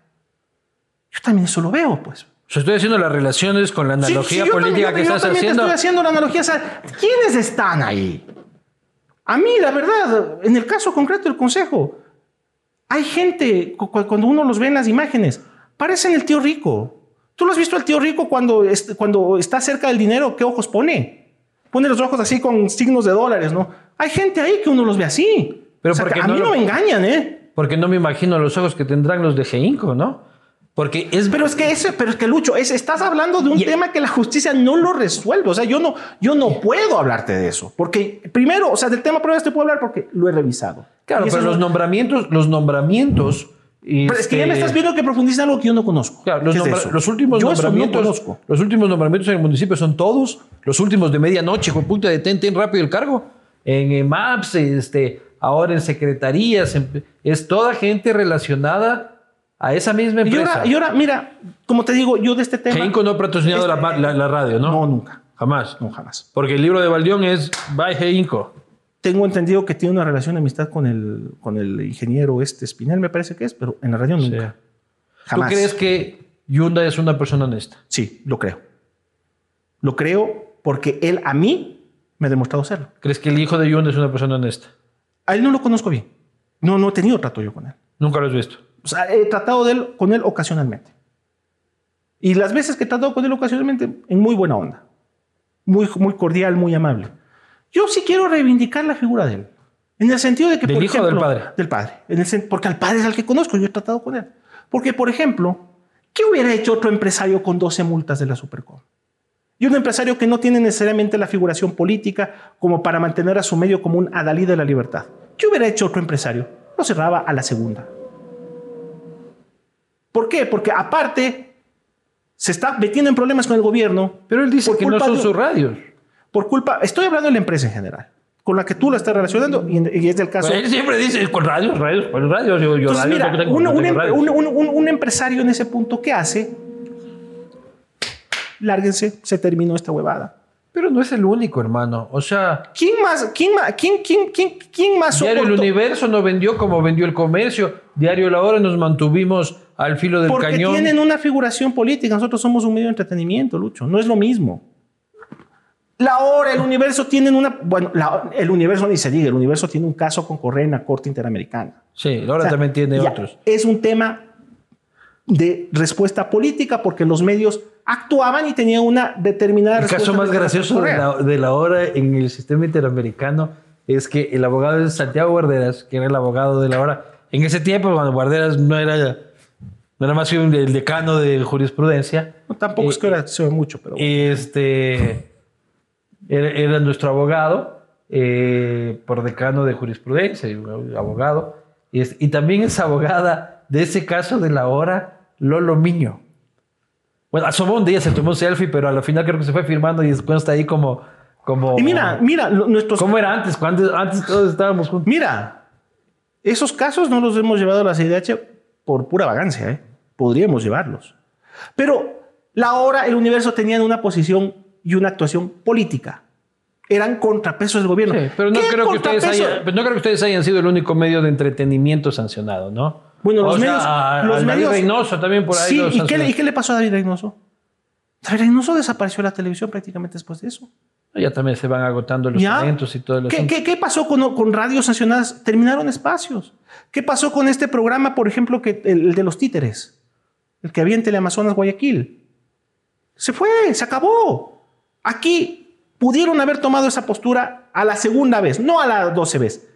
Yo también eso lo veo, pues. O sea, estoy haciendo las relaciones con la Sí, analogía sí, yo política también- que yo estás también te haciendo. estoy haciendo la analogía. o sea, ¿Quiénes están ahí? A mí, la verdad, en el caso concreto del Consejo, hay gente, cu- cu- cuando uno los ve en las imágenes, parecen el tío rico. ¿Tú lo has visto al tío rico cuando, cuando está cerca del dinero? ¿Qué ojos pone? Pone los ojos así con signos de dólares, ¿no? Hay gente ahí que uno los ve así. Pero O sea, porque que a no mí lo- no me engañan, ¿eh? Porque no me imagino los ojos que tendrán los de Geinco, ¿no? Porque es... Pero es que ese, pero es que Lucho, es, estás hablando de un tema que la justicia no lo resuelve. O sea, yo no, yo no puedo hablarte de eso. Porque primero, o sea, del tema pruebas te puedo hablar porque lo he revisado. Claro, pero los no- nombramientos, los nombramientos... Pero es que ya me este, estás viendo que profundiza algo que yo no conozco. Claro, los, últimos yo eso no nombramientos, conozco. los últimos nombramientos en el municipio son todos, los últimos de medianoche, con puta de ten, ten rápido el cargo. En MAPS, este, ahora en secretarías, en- es toda gente relacionada a esa misma Y empresa. ahora, y ahora, mira, como te digo, yo de este tema. Heinco no ha patrocinado Este- la, la- la radio, ¿no? No, nunca. Jamás. No, jamás. Porque el libro de Valdión es By Heinco. Tengo entendido que tiene una relación de amistad con el, con el ingeniero este Espinel, me parece que es, pero en la radio nunca. Jamás. ¿Tú crees que Yunda es una persona honesta? Sí, lo creo. Lo creo porque él a mí me ha demostrado serlo. ¿Crees que el hijo de Yunda es una persona honesta? A él no lo conozco bien. No, no he tenido trato yo con él. Nunca lo has visto. O sea, he tratado de él, con él ocasionalmente. Y las veces que he tratado con él ocasionalmente, en muy buena onda. Muy, muy cordial, muy amable. Yo sí quiero reivindicar la figura de él. En el sentido de que, ¿Del por hijo ejemplo, del padre? Del padre. En el sen- porque al padre es al que conozco, yo he tratado con él. Porque, por ejemplo, ¿qué hubiera hecho otro empresario con 12 multas de la Supercom? Y un empresario que no tiene necesariamente la figuración política como para mantener a su medio como un adalid de la libertad. ¿Qué hubiera hecho otro empresario? Lo cerraba a la segunda. ¿Por qué? Porque aparte se está metiendo en problemas con el gobierno. Pero él dice que no son de- sus radios. Por culpa, estoy hablando de la empresa en general, con la que tú la estás relacionando y, y es del caso. Él siempre dice con radios, radios, con radios. Yo, yo Entonces, radios mira, un, un radios. un- un- empresario en ese punto, ¿qué hace? Lárguense, se terminó esta huevada. Pero no es el único, hermano. O sea, ¿Quién más? ¿Quién más? ¿Quién, quién, quién, quién más Diario El soportó? Universo no vendió como vendió el comercio. Diario La Hora nos mantuvimos al filo del Porque cañón. tienen una figuración política. Nosotros somos un medio de entretenimiento, Lucho. No es lo mismo. La hora, el universo tienen una. Bueno, la- el universo ni se diga. El universo tiene un caso con Correa en la Corte Interamericana. Sí, La Hora O sea, también tiene ya, otros. Es un tema de respuesta política porque los medios actuaban y tenían una determinada El caso respuesta más gracioso de la, de la hora en el sistema interamericano es que el abogado de Santiago Guarderas, que era el abogado de la hora, en ese tiempo, cuando Guarderas no era, no era más que el decano de jurisprudencia, No, tampoco es que ahora se ve mucho, pero. este, era, era nuestro abogado eh, por decano de jurisprudencia, abogado, y, es- y también es abogada de ese caso de la hora Lolo Miño. Bueno, asomó un día, se tomó un selfie, pero a la final creo que se fue firmando y después está ahí como... como y mira, mira, nuestros. ¿Cómo era antes? Cuando antes todos estábamos juntos. Mira, esos casos no los hemos llevado a la CIDH por pura vagancia, ¿eh? Podríamos llevarlos. Pero la hora, el universo tenían una posición y una actuación política. Eran contrapesos del gobierno. Sí, pero no ¿Qué creo, que ustedes contrapeso? hayan, pero no creo que ustedes hayan sido el único medio de entretenimiento sancionado, ¿no? Bueno, los sea, medios. a- los a David medios Reynoso también por ahí. Sí, ¿y qué, le, sancionaron. ¿y qué le pasó a David Reynoso? David Reynoso desapareció de la televisión prácticamente después de eso. Ya también se van agotando los talentos y todo el ¿Qué, qué, qué pasó con, con radios sancionadas? Terminaron espacios. ¿Qué pasó con este programa, por ejemplo, que, el, el de los títeres? El que había en Teleamazonas Guayaquil. Se fue, se acabó. Aquí pudieron haber tomado esa postura a la segunda vez, no a la doce vez.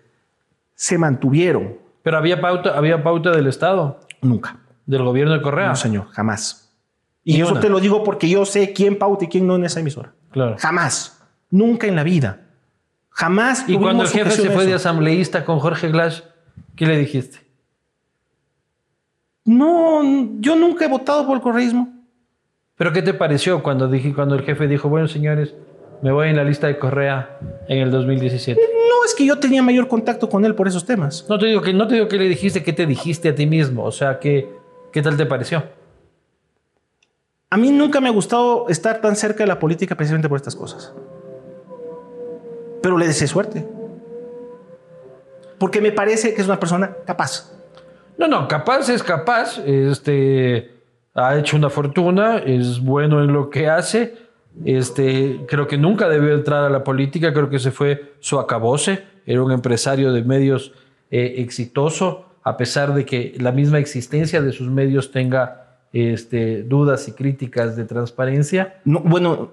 Se mantuvieron. Pero había pauta, había pauta del Estado, Nunca. del gobierno de Correa. No, señor, jamás. Y eso una. te lo digo porque yo sé quién pauta y quién no en esa emisora. Claro. Jamás. Nunca en la vida. Jamás. Y cuando el jefe se fue de asambleísta con Jorge Glass, ¿qué le dijiste? No, yo nunca he votado por el correísmo. ¿Pero qué te pareció cuando, dije, cuando el jefe dijo, bueno, señores, me voy en la lista de Correa en el 2017? No es que yo tenía mayor contacto con él por esos temas. No te digo que, no te digo que le dijiste, ¿qué te dijiste a ti mismo? O sea, ¿qué, qué tal te pareció? A mí nunca me ha gustado estar tan cerca de la política precisamente por estas cosas. Pero le deseé suerte. Porque me parece que es una persona capaz. No, no, capaz es capaz. Este ha hecho una fortuna, es bueno en lo que hace. Este, creo que nunca debió entrar a la política, creo que ese fue su acabose. Era un empresario de medios eh, exitoso, a pesar de que la misma existencia de sus medios tenga este, dudas y críticas de transparencia. No, bueno.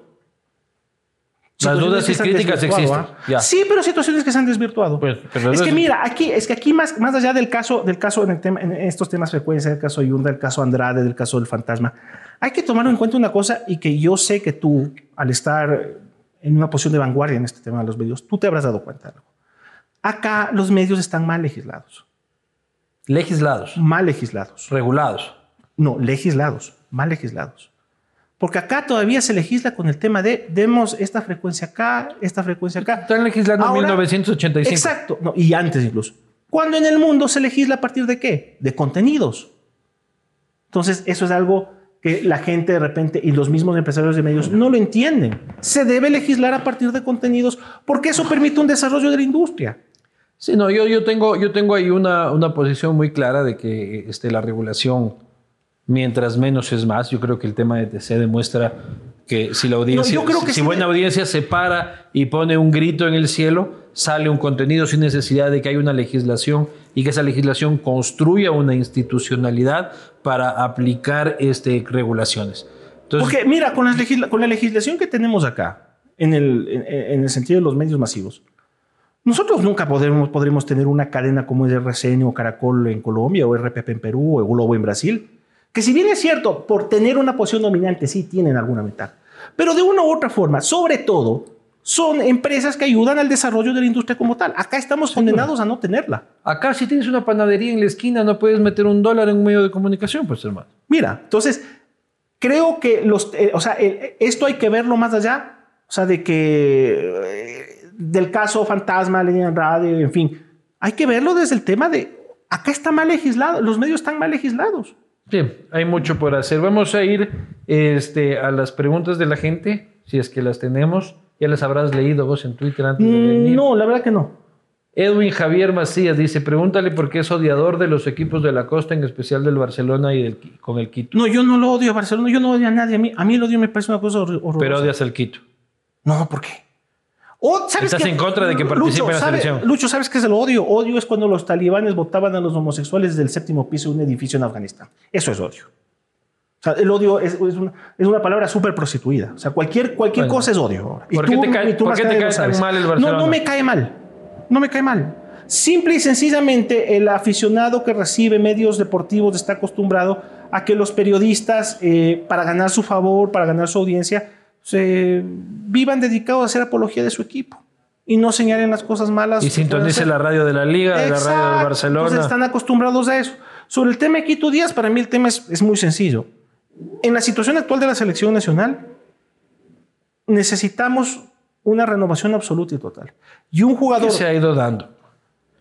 Las dudas y críticas existen, ¿ah? Sí, pero situaciones que se han desvirtuado. Pues, pero es que es- mira, aquí, es que aquí más, más allá del caso, del caso en, el tema, en estos temas frecuencia, del caso Yunda, del caso Andrade, del caso del fantasma, hay que tomar en cuenta una cosa y que yo sé que tú, al estar en una posición de vanguardia en este tema de los medios, tú te habrás dado cuenta de algo. Acá los medios están mal legislados. Legislados, Mal legislados. regulados. No, legislados. Mal legislados. Porque acá todavía se legisla con el tema de demos esta frecuencia acá, esta frecuencia acá. Están legislando en Ahora- 1985. Exacto, no, y antes incluso. Cuando en el mundo se legisla a partir de qué? De contenidos. Entonces, eso es algo que la gente de repente y los mismos empresarios de medios no lo entienden. Se debe legislar a partir de contenidos porque eso permite un desarrollo de la industria. Sí, no, yo, yo, tengo, yo tengo ahí una, una posición muy clara de que este, la regulación, mientras menos es más, yo creo que el tema de TC demuestra que si la audiencia, No, yo creo que si sí. buena audiencia se para y pone un grito en el cielo, sale un contenido sin necesidad de que haya una legislación y que esa legislación construya una institucionalidad para aplicar este, regulaciones. Entonces, Porque mira, con, las legisla- con la legislación que tenemos acá, en el, en, en el sentido de los medios masivos, nosotros nunca podremos, podremos tener una cadena como es RCN o Caracol en Colombia o RPP en Perú o Globo en Brasil, que si bien es cierto, por tener una posición dominante sí tienen alguna ventaja, pero de una u otra forma, sobre todo, son empresas que ayudan al desarrollo de la industria como tal. Acá estamos condenados a no tenerla. acá si tienes una panadería en la esquina no puedes meter un dólar en un medio de comunicación, pues hermano. Mira, entonces, creo que los, eh, o sea, esto hay que verlo más allá, o sea, de que eh, del caso Fantasma, Línea Radio, en fin, hay que verlo desde el tema de, acá está mal legislado, los medios están mal legislados. Sí, hay mucho por hacer. Vamos a ir este, a las preguntas de la gente, si es que las tenemos. Ya las habrás leído vos en Twitter antes de venir. Mm, No, la verdad que no. Edwin Javier Macías dice, pregúntale por qué es odiador de los equipos de la costa, en especial del Barcelona y del, con el Quito. No, yo no lo odio a Barcelona, yo no odio a nadie. A mí, a mí el odio me parece una cosa horror- horrorosa. Pero odias al Quito. No, ¿por qué? O, ¿sabes Estás qué? en contra de que participe Lucho, en la ¿sabe- selección. Lucho, ¿sabes qué es el odio? Odio es cuando los talibanes votaban a los homosexuales desde el séptimo piso de un edificio en Afganistán. Eso es odio. O sea, el odio es, es una, es una palabra súper prostituida. O sea, cualquier, cualquier Bueno. cosa es odio. ¿Por qué te cae- por qué te cae tan mal el No, Barcelona? no me cae mal. No me cae mal. Simple y sencillamente el aficionado que recibe medios deportivos está acostumbrado a que los periodistas, eh, para ganar su favor, para ganar su audiencia, se vivan dedicados a hacer apología de su equipo y no señalen las cosas malas. Y que sintonice la radio de la Liga, de la radio del Barcelona. Entonces están acostumbrados a eso. Sobre el tema de Quito Díaz, para mí el tema es, es muy sencillo. En la situación actual de la selección nacional, necesitamos una renovación absoluta y total. Y un ¿Qué jugador... se ha ido dando?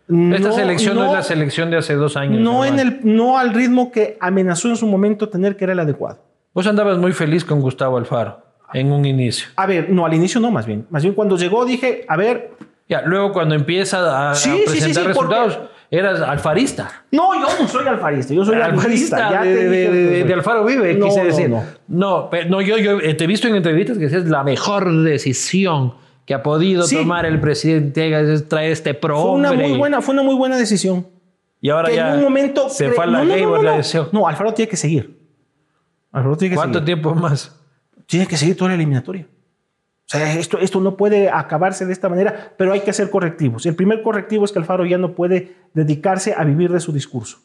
no- Esta selección no, no- es la selección de hace dos años. no, en el, no al ritmo que amenazó en su momento tener que era el adecuado. Vos andabas muy feliz con Gustavo Alfaro en un inicio. A ver, no, al inicio no, más bien. Más bien cuando llegó dije, a ver, Ya, luego cuando empieza a, a Sí, sí, sí, presentar sí, resultados, porque- eras alfarista. no, yo no soy alfarista, yo soy alfarista. Alfarista de, de- de- de Alfaro Vive, No, quise no, decir. no. No, pe- no, yo, yo eh, te he visto en entrevistas que es la mejor decisión que ha podido Sí. tomar el presidente es traer este pro Fue una muy buena, fue una muy buena decisión. Y ahora que ya en un momento se fue a la no, no, ley no, no, la no. decisión. No, Alfaro tiene que seguir. Alfaro tiene que ¿Cuánto seguir. tiempo más? Tiene que seguir toda la eliminatoria. O sea, esto, esto no puede acabarse de esta manera, pero hay que hacer correctivos. El primer correctivo es que Alfaro ya no puede dedicarse a vivir de su discurso.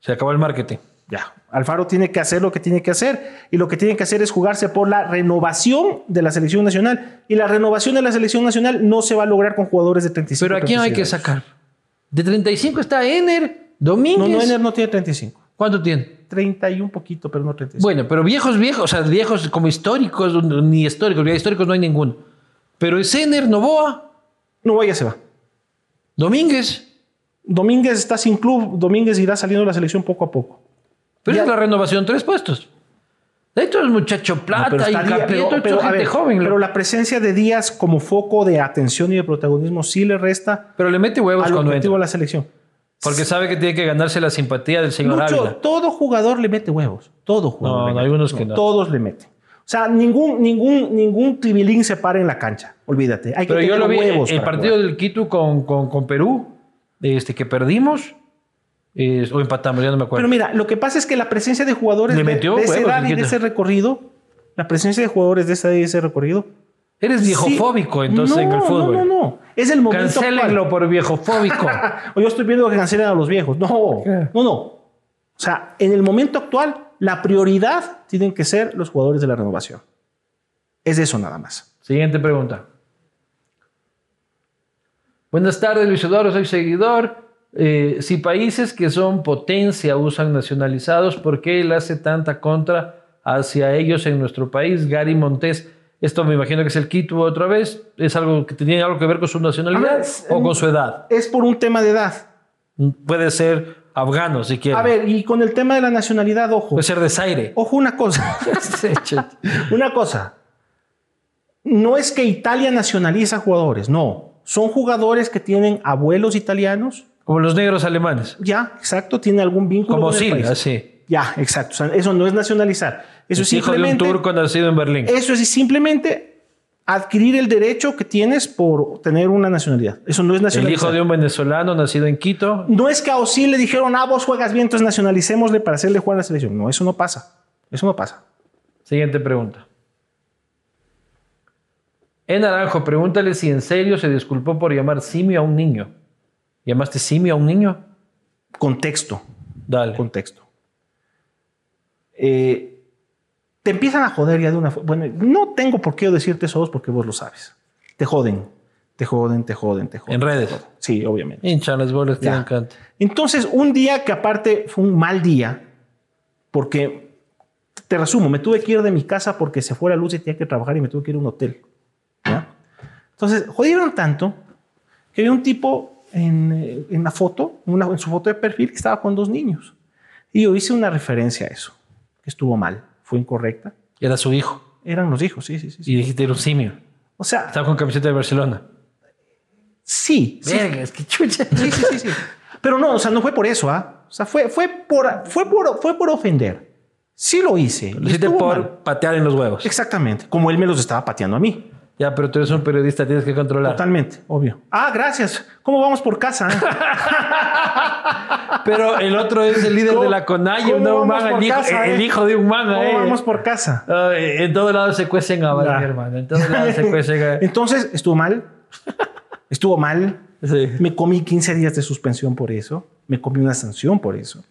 Se acabó el marketing. ya, Alfaro tiene que hacer lo que tiene que hacer y lo que tiene que hacer es jugarse por la renovación de la selección nacional y la renovación de la selección nacional no se va a lograr con jugadores de 35. Pero ¿a quién hay que 36 años. sacar? De 35 está Ener, Domínguez. No, no, Ener no tiene 35. ¿Cuánto tiene? 30 y un poquito, pero no 35. Bueno, pero viejos, viejos, o sea, viejos como históricos, ni históricos, ya históricos no hay ninguno. Pero es Ener, Novoa, no vaya, se va. Domínguez. Domínguez está sin club, Domínguez irá saliendo de la selección poco a poco. Pero Ya. es la renovación, tres puestos. De hecho, es muchacho No, plata pero y pero- pero, a gente ver, joven. pero la presencia de Díaz como foco de atención y de protagonismo sí le resta Pero le mete huevos al cuando objetivo de entra. la selección. Porque sabe que tiene que ganarse la simpatía del señor Lucho, Ávila. todo jugador le mete huevos. Todo jugador. No, le no, hay unos que no. Todos le meten. O sea, ningún, ningún, ningún tribilín se para en la cancha. Olvídate. Hay que Pero yo tener lo vi, huevos. el partido jugar. del Quito con, con, con Perú, este, que perdimos, eh, o empatamos, ya no me acuerdo. Pero mira, lo que pasa es que la presencia de jugadores Le de, metió de esa huevos, edad y de ese recorrido, la presencia de jugadores de esa edad y de ese recorrido. Eres sí- viejofóbico entonces no, en el fútbol. No, no, no. Es el momento Cancélenlo actual. por viejofóbico. O yo estoy viendo que cancelen a los viejos. No, ¿Qué? no, no. O sea, en el momento actual, la prioridad tienen que ser los jugadores de la renovación. Es eso nada más. Siguiente pregunta. Buenas tardes, Luis Eduardo, soy seguidor. Eh, si países que son potencia usan nacionalizados, ¿por qué él hace tanta contra hacia ellos en nuestro país? Gary Montés, esto me imagino que es el Quito otra vez. ¿Es algo que tiene algo que ver con su nacionalidad o con su edad? Es por un tema de edad. Puede ser afgano si quiere. A ver, y con el tema de la nacionalidad, ojo. Puede ser de Zaire. Ojo una cosa. Sí, una cosa. No es que Italia nacionaliza jugadores, no. Son jugadores que tienen abuelos italianos. Como los negros alemanes. Ya, exacto, tiene algún vínculo Como con el país. así. Ya, exacto. O sea, eso no es nacionalizar. Eso es hijo de un simplemente. turco nacido en Berlín. Eso es simplemente adquirir el derecho que tienes por tener una nacionalidad. Eso no es El nacionalizar. hijo de un venezolano nacido en Quito. No es que a Osil le dijeron, ah, vos juegas bien, entonces nacionalicémosle para hacerle jugar a la selección. No, eso no pasa. Eso no pasa. Siguiente pregunta. En Naranjo, pregúntale si en serio se disculpó por llamar simio a un niño. ¿Llamaste simio a un niño? Contexto. Dale. Contexto. Eh, te empiezan a joder ya de una forma. Bueno, no tengo por qué decirte eso porque vos lo sabes. Te joden. Te joden, te joden, te joden. En redes. joden. Sí, obviamente. Hinchan las bolas, te encanta. Entonces, un día que aparte fue un mal día, porque te resumo, me tuve que ir de mi casa porque se fue la luz y tenía que trabajar y me tuve que ir a un hotel. ¿ya? Entonces, jodieron tanto que había un tipo en, eh, en la foto, una- en su foto de perfil, que estaba con dos niños. Y yo hice una referencia a eso, que estuvo mal, fue incorrecta. Era su hijo. Eran los hijos, sí, sí, sí. sí. Y dijiste era un simio. O sea, Estaba con camiseta de Barcelona. sí, sí, Verga, es que chucha. Sí, sí, sí, sí. Pero no, o sea, no fue por eso, ¿ah? O sea, fue, fue, por, fue, por, fue por ofender. Sí lo hice. Lo hiciste por mal. patear en los huevos. Exactamente. Como él me los estaba pateando a mí. Ya, pero tú eres un periodista, tienes que controlar. Totalmente, obvio. Ah, gracias. ¿Cómo vamos por casa? eh? Pero el otro es el líder ¿Cómo- de la CONAIE, cómo no un vamos man, por el, hijo, casa, el eh? hijo de un man. ¿Cómo eh. vamos por casa? En todos lados se cuecen a mi hermano. En todos lados se cuecen a... Entonces, estuvo mal. Estuvo mal. Sí. Me comí 15 días de suspensión por eso. Me comí una sanción por eso.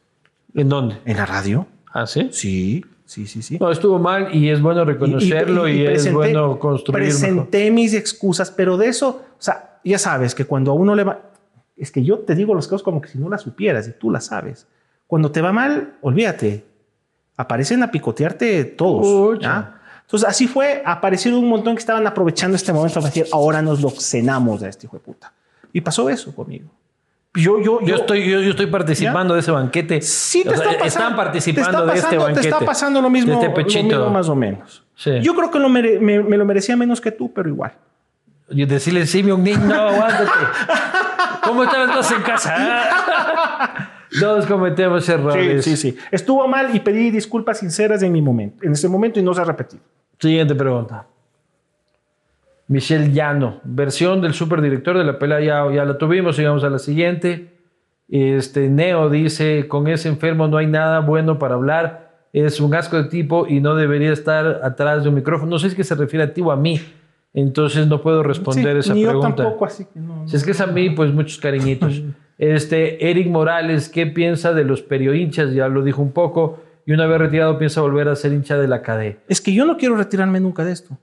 ¿En dónde? ¿En la radio? ¿Ah, sí? Sí, sí, sí, sí. No, estuvo mal y es bueno reconocerlo y, es presenté- bueno construir mejor. Presenté mis excusas, pero de eso, o sea, ya sabes que cuando a uno le va. Es que yo te digo las cosas como que si no las supieras y tú las sabes. Cuando te va mal, olvídate. Aparecen a picotearte todos. ¿ya? Entonces, así fue. Aparecieron un montón que estaban aprovechando este momento para decir, ahora nos lo cenamos a este hijo de puta. Y pasó eso conmigo. Yo, yo, Yo estoy, yo, yo estoy participando de ese banquete. Sí, te O sea, está pasando. Están participando te está de este pasando- banquete. Te está pasando lo mismo, este lo pechito. mismo más o menos. Sí. Yo creo que lo mere- me, me lo merecía menos que tú, pero igual. Y decirle un niño, no, aguántate. ¿Cómo están todos en casa? Todos cometemos errores. Sí, sí, sí. Estuvo mal y pedí disculpas sinceras en mi momento, en ese momento y no se ha repetido. Siguiente pregunta. Michelle Llano, versión del superdirector de la pelea ya, ya la tuvimos, sigamos a la siguiente. Este Neo dice, con ese enfermo no hay nada bueno para hablar, es un asco de tipo y no debería estar atrás de un micrófono. No sé si es que se refiere a ti o a mí, entonces no puedo responder Sí, esa ni pregunta. yo tampoco, así que no. Si es que es a mí, pues muchos cariñitos. Este, Eric Morales, ¿qué piensa de los hinchas? Ya lo dijo un poco. Y una vez retirado piensa volver a ser hincha de la KD. Es que yo no quiero retirarme nunca de esto.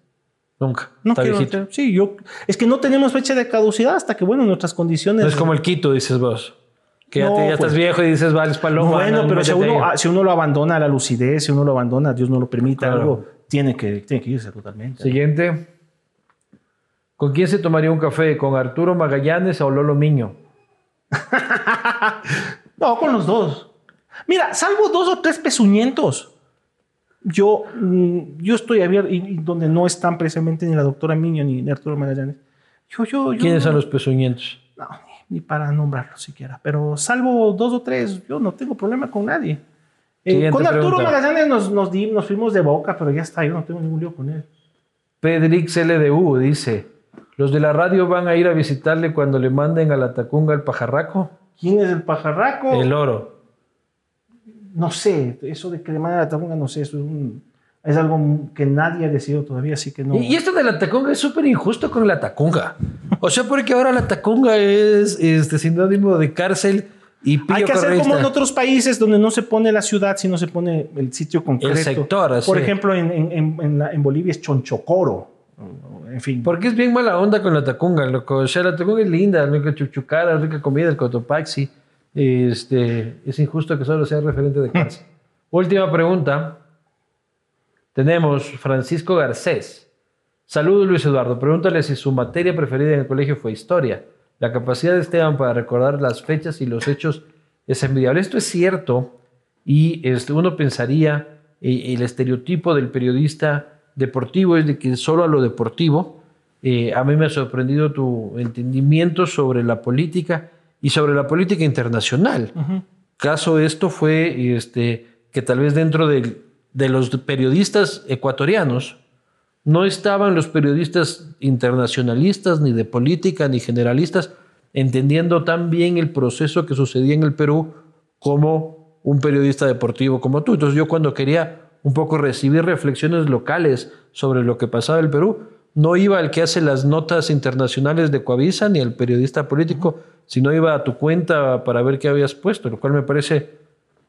Nunca. No Está quiero Sí, yo. Es que no tenemos fecha de caducidad hasta que, bueno, nuestras condiciones. No es como el Quito, dices vos. Que ya, te- ya pues. estás viejo y dices, vales paloma. bueno, no, pero si uno, ah, si uno lo abandona a la lucidez, si uno lo abandona, Dios no lo permite, Claro. algo, tiene que, tiene que irse totalmente. Siguiente. ¿Con quién se tomaría un café? ¿Con Arturo Magallanes o Lolo Miño? No, con los dos. Mira, salvo dos o tres pezuñentos. Yo, mm, yo estoy abierto, y, donde no están precisamente ni la doctora Miño ni Arturo Magallanes. Yo, yo, yo ¿Quiénes son los pezuñentos? No, ni, ni para nombrarlos siquiera. Pero salvo dos o tres, yo no tengo problema con nadie. Eh, con Arturo pregunta. Magallanes nos, nos, di- nos fuimos de boca, pero ya está, yo no tengo ningún lío con él. Pedrix LDU dice: ¿Los de la radio van a ir a visitarle cuando le manden a la tacunga el pajarraco? ¿Quién es el pajarraco? El oro. No sé, eso de mandan a la tapunga, no sé, eso es, un- es algo que nadie ha decidido todavía, así que no. Y, y esto de la tacunga es súper injusto con la tacunga. O sea, porque ahora la tacunga es este sinónimo de cárcel y Hay que hacer como en otros países donde no se pone la ciudad, sino se pone el sitio concreto. sector, así. Por ejemplo, en, en- en- en la- en Bolivia es Chonchocoro. En fin. Porque es bien mala onda con la tacunga, loco. O sea, la tacunga es linda, rica chuchucara, rica comida, el cotopaxi. Este, es injusto que solo sea referente de cárcel. Última pregunta. Tenemos Francisco Garcés. Saludos, Luis Eduardo. Pregúntale si su materia preferida en el colegio fue historia. La capacidad de Esteban para recordar las fechas y los hechos es envidiable. Esto es cierto y este, uno pensaría, eh, el estereotipo del periodista deportivo es de que solo a lo deportivo. Eh, a mí me ha sorprendido tu entendimiento sobre la política y sobre la política internacional. Caso de esto fue este, que tal vez dentro del- de los periodistas ecuatorianos no estaban los periodistas internacionalistas, ni de política, ni generalistas, entendiendo tan bien el proceso que sucedía en el Perú como un periodista deportivo como tú. Entonces yo cuando quería un poco recibir reflexiones locales sobre lo que pasaba en el Perú, no iba al que hace las notas internacionales de Coavisa ni al periodista político, sino iba a tu cuenta para ver qué habías puesto, lo cual me parece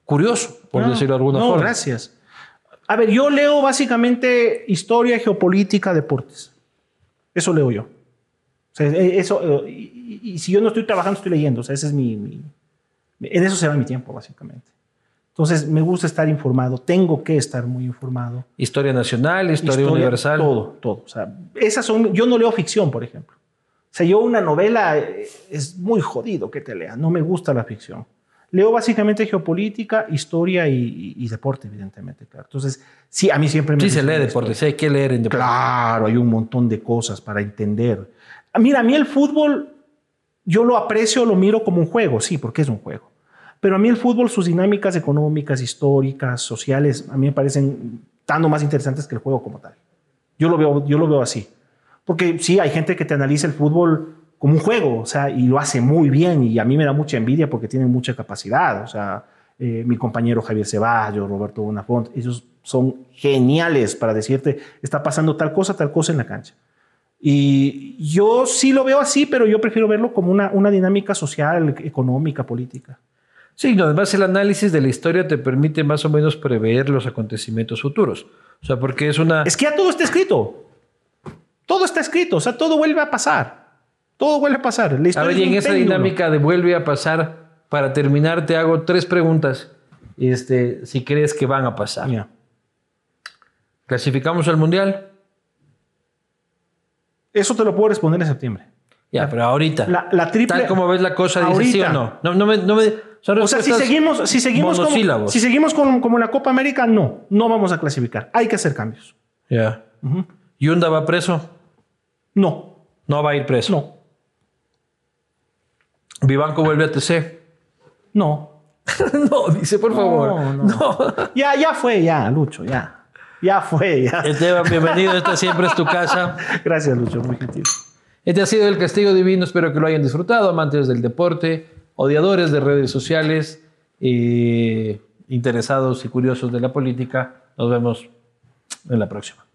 curioso, por No, decirlo de alguna no, forma. gracias. A ver, yo leo básicamente historia, geopolítica, deportes. Eso leo yo. O sea, e- eso, eh, y, y- y si yo no estoy trabajando, estoy leyendo. O sea, ese es mi, mi- En eso se va mi tiempo, básicamente. Entonces, me gusta estar informado. Tengo que estar muy informado. Historia nacional, historia, universal. Todo, todo. O sea, esas son. Yo no leo ficción, por ejemplo. O sea, yo una novela eh, es muy jodido que te lea. No me gusta la ficción. Leo básicamente geopolítica, historia y, y- y deporte, evidentemente, claro. Entonces, sí, a mí siempre me. Sí se lee deporte, historia. sí hay que leer en deporte. Claro, hay un montón de cosas para entender. Mira, a mí el fútbol, yo lo aprecio, lo miro como un juego, sí, porque es un juego. Pero a mí el fútbol, sus dinámicas económicas, históricas, sociales, a mí me parecen tanto más interesantes que el juego como tal. Yo lo veo, yo lo veo así. Porque sí, hay gente que te analiza el fútbol como un juego, o sea, y lo hace muy bien, y a mí me da mucha envidia porque tienen mucha capacidad, o sea, eh, mi compañero Javier Ceballos, Roberto Bonafont, ellos son geniales para decirte, está pasando tal cosa, tal cosa en la cancha. Y yo sí lo veo así, pero yo prefiero verlo como una, una dinámica social, económica, política. Sí, no, además el análisis de la historia te permite más o menos prever los acontecimientos futuros. O sea, porque es una... Es que ya todo está escrito. Todo está escrito, o sea, todo vuelve a pasar. Todo vuelve a pasar. La A ver, es y en un esa péndulo. dinámica de vuelve a pasar, para terminar te hago tres preguntas, este, si crees que van a pasar. ¿Clasificamos al Mundial? Eso te lo puedo responder en septiembre. Ya, pero ahorita. La, la triple. Tal como ves la cosa, dices sí o Ahorita. no. No, no me... No me son O sea, si seguimos, si seguimos, como, si seguimos con- como la Copa América, no, no vamos a clasificar. Hay que hacer cambios. Ya. Ujú. ¿Yunda va preso? No, No va a ir preso. no, ¿Vivanco vuelve a TC? no. no, dice por favor. No, no. no. Ya, ya fue, ya, Lucho, ya. Ya fue, ya. Esteban, bienvenido. Esta siempre es tu casa. Gracias, Lucho, muy gentil. Este ha sido el Castigo Divino. Espero que lo hayan disfrutado, amantes del deporte, odiadores de redes sociales, eh, interesados y curiosos de la política. Nos vemos en la próxima.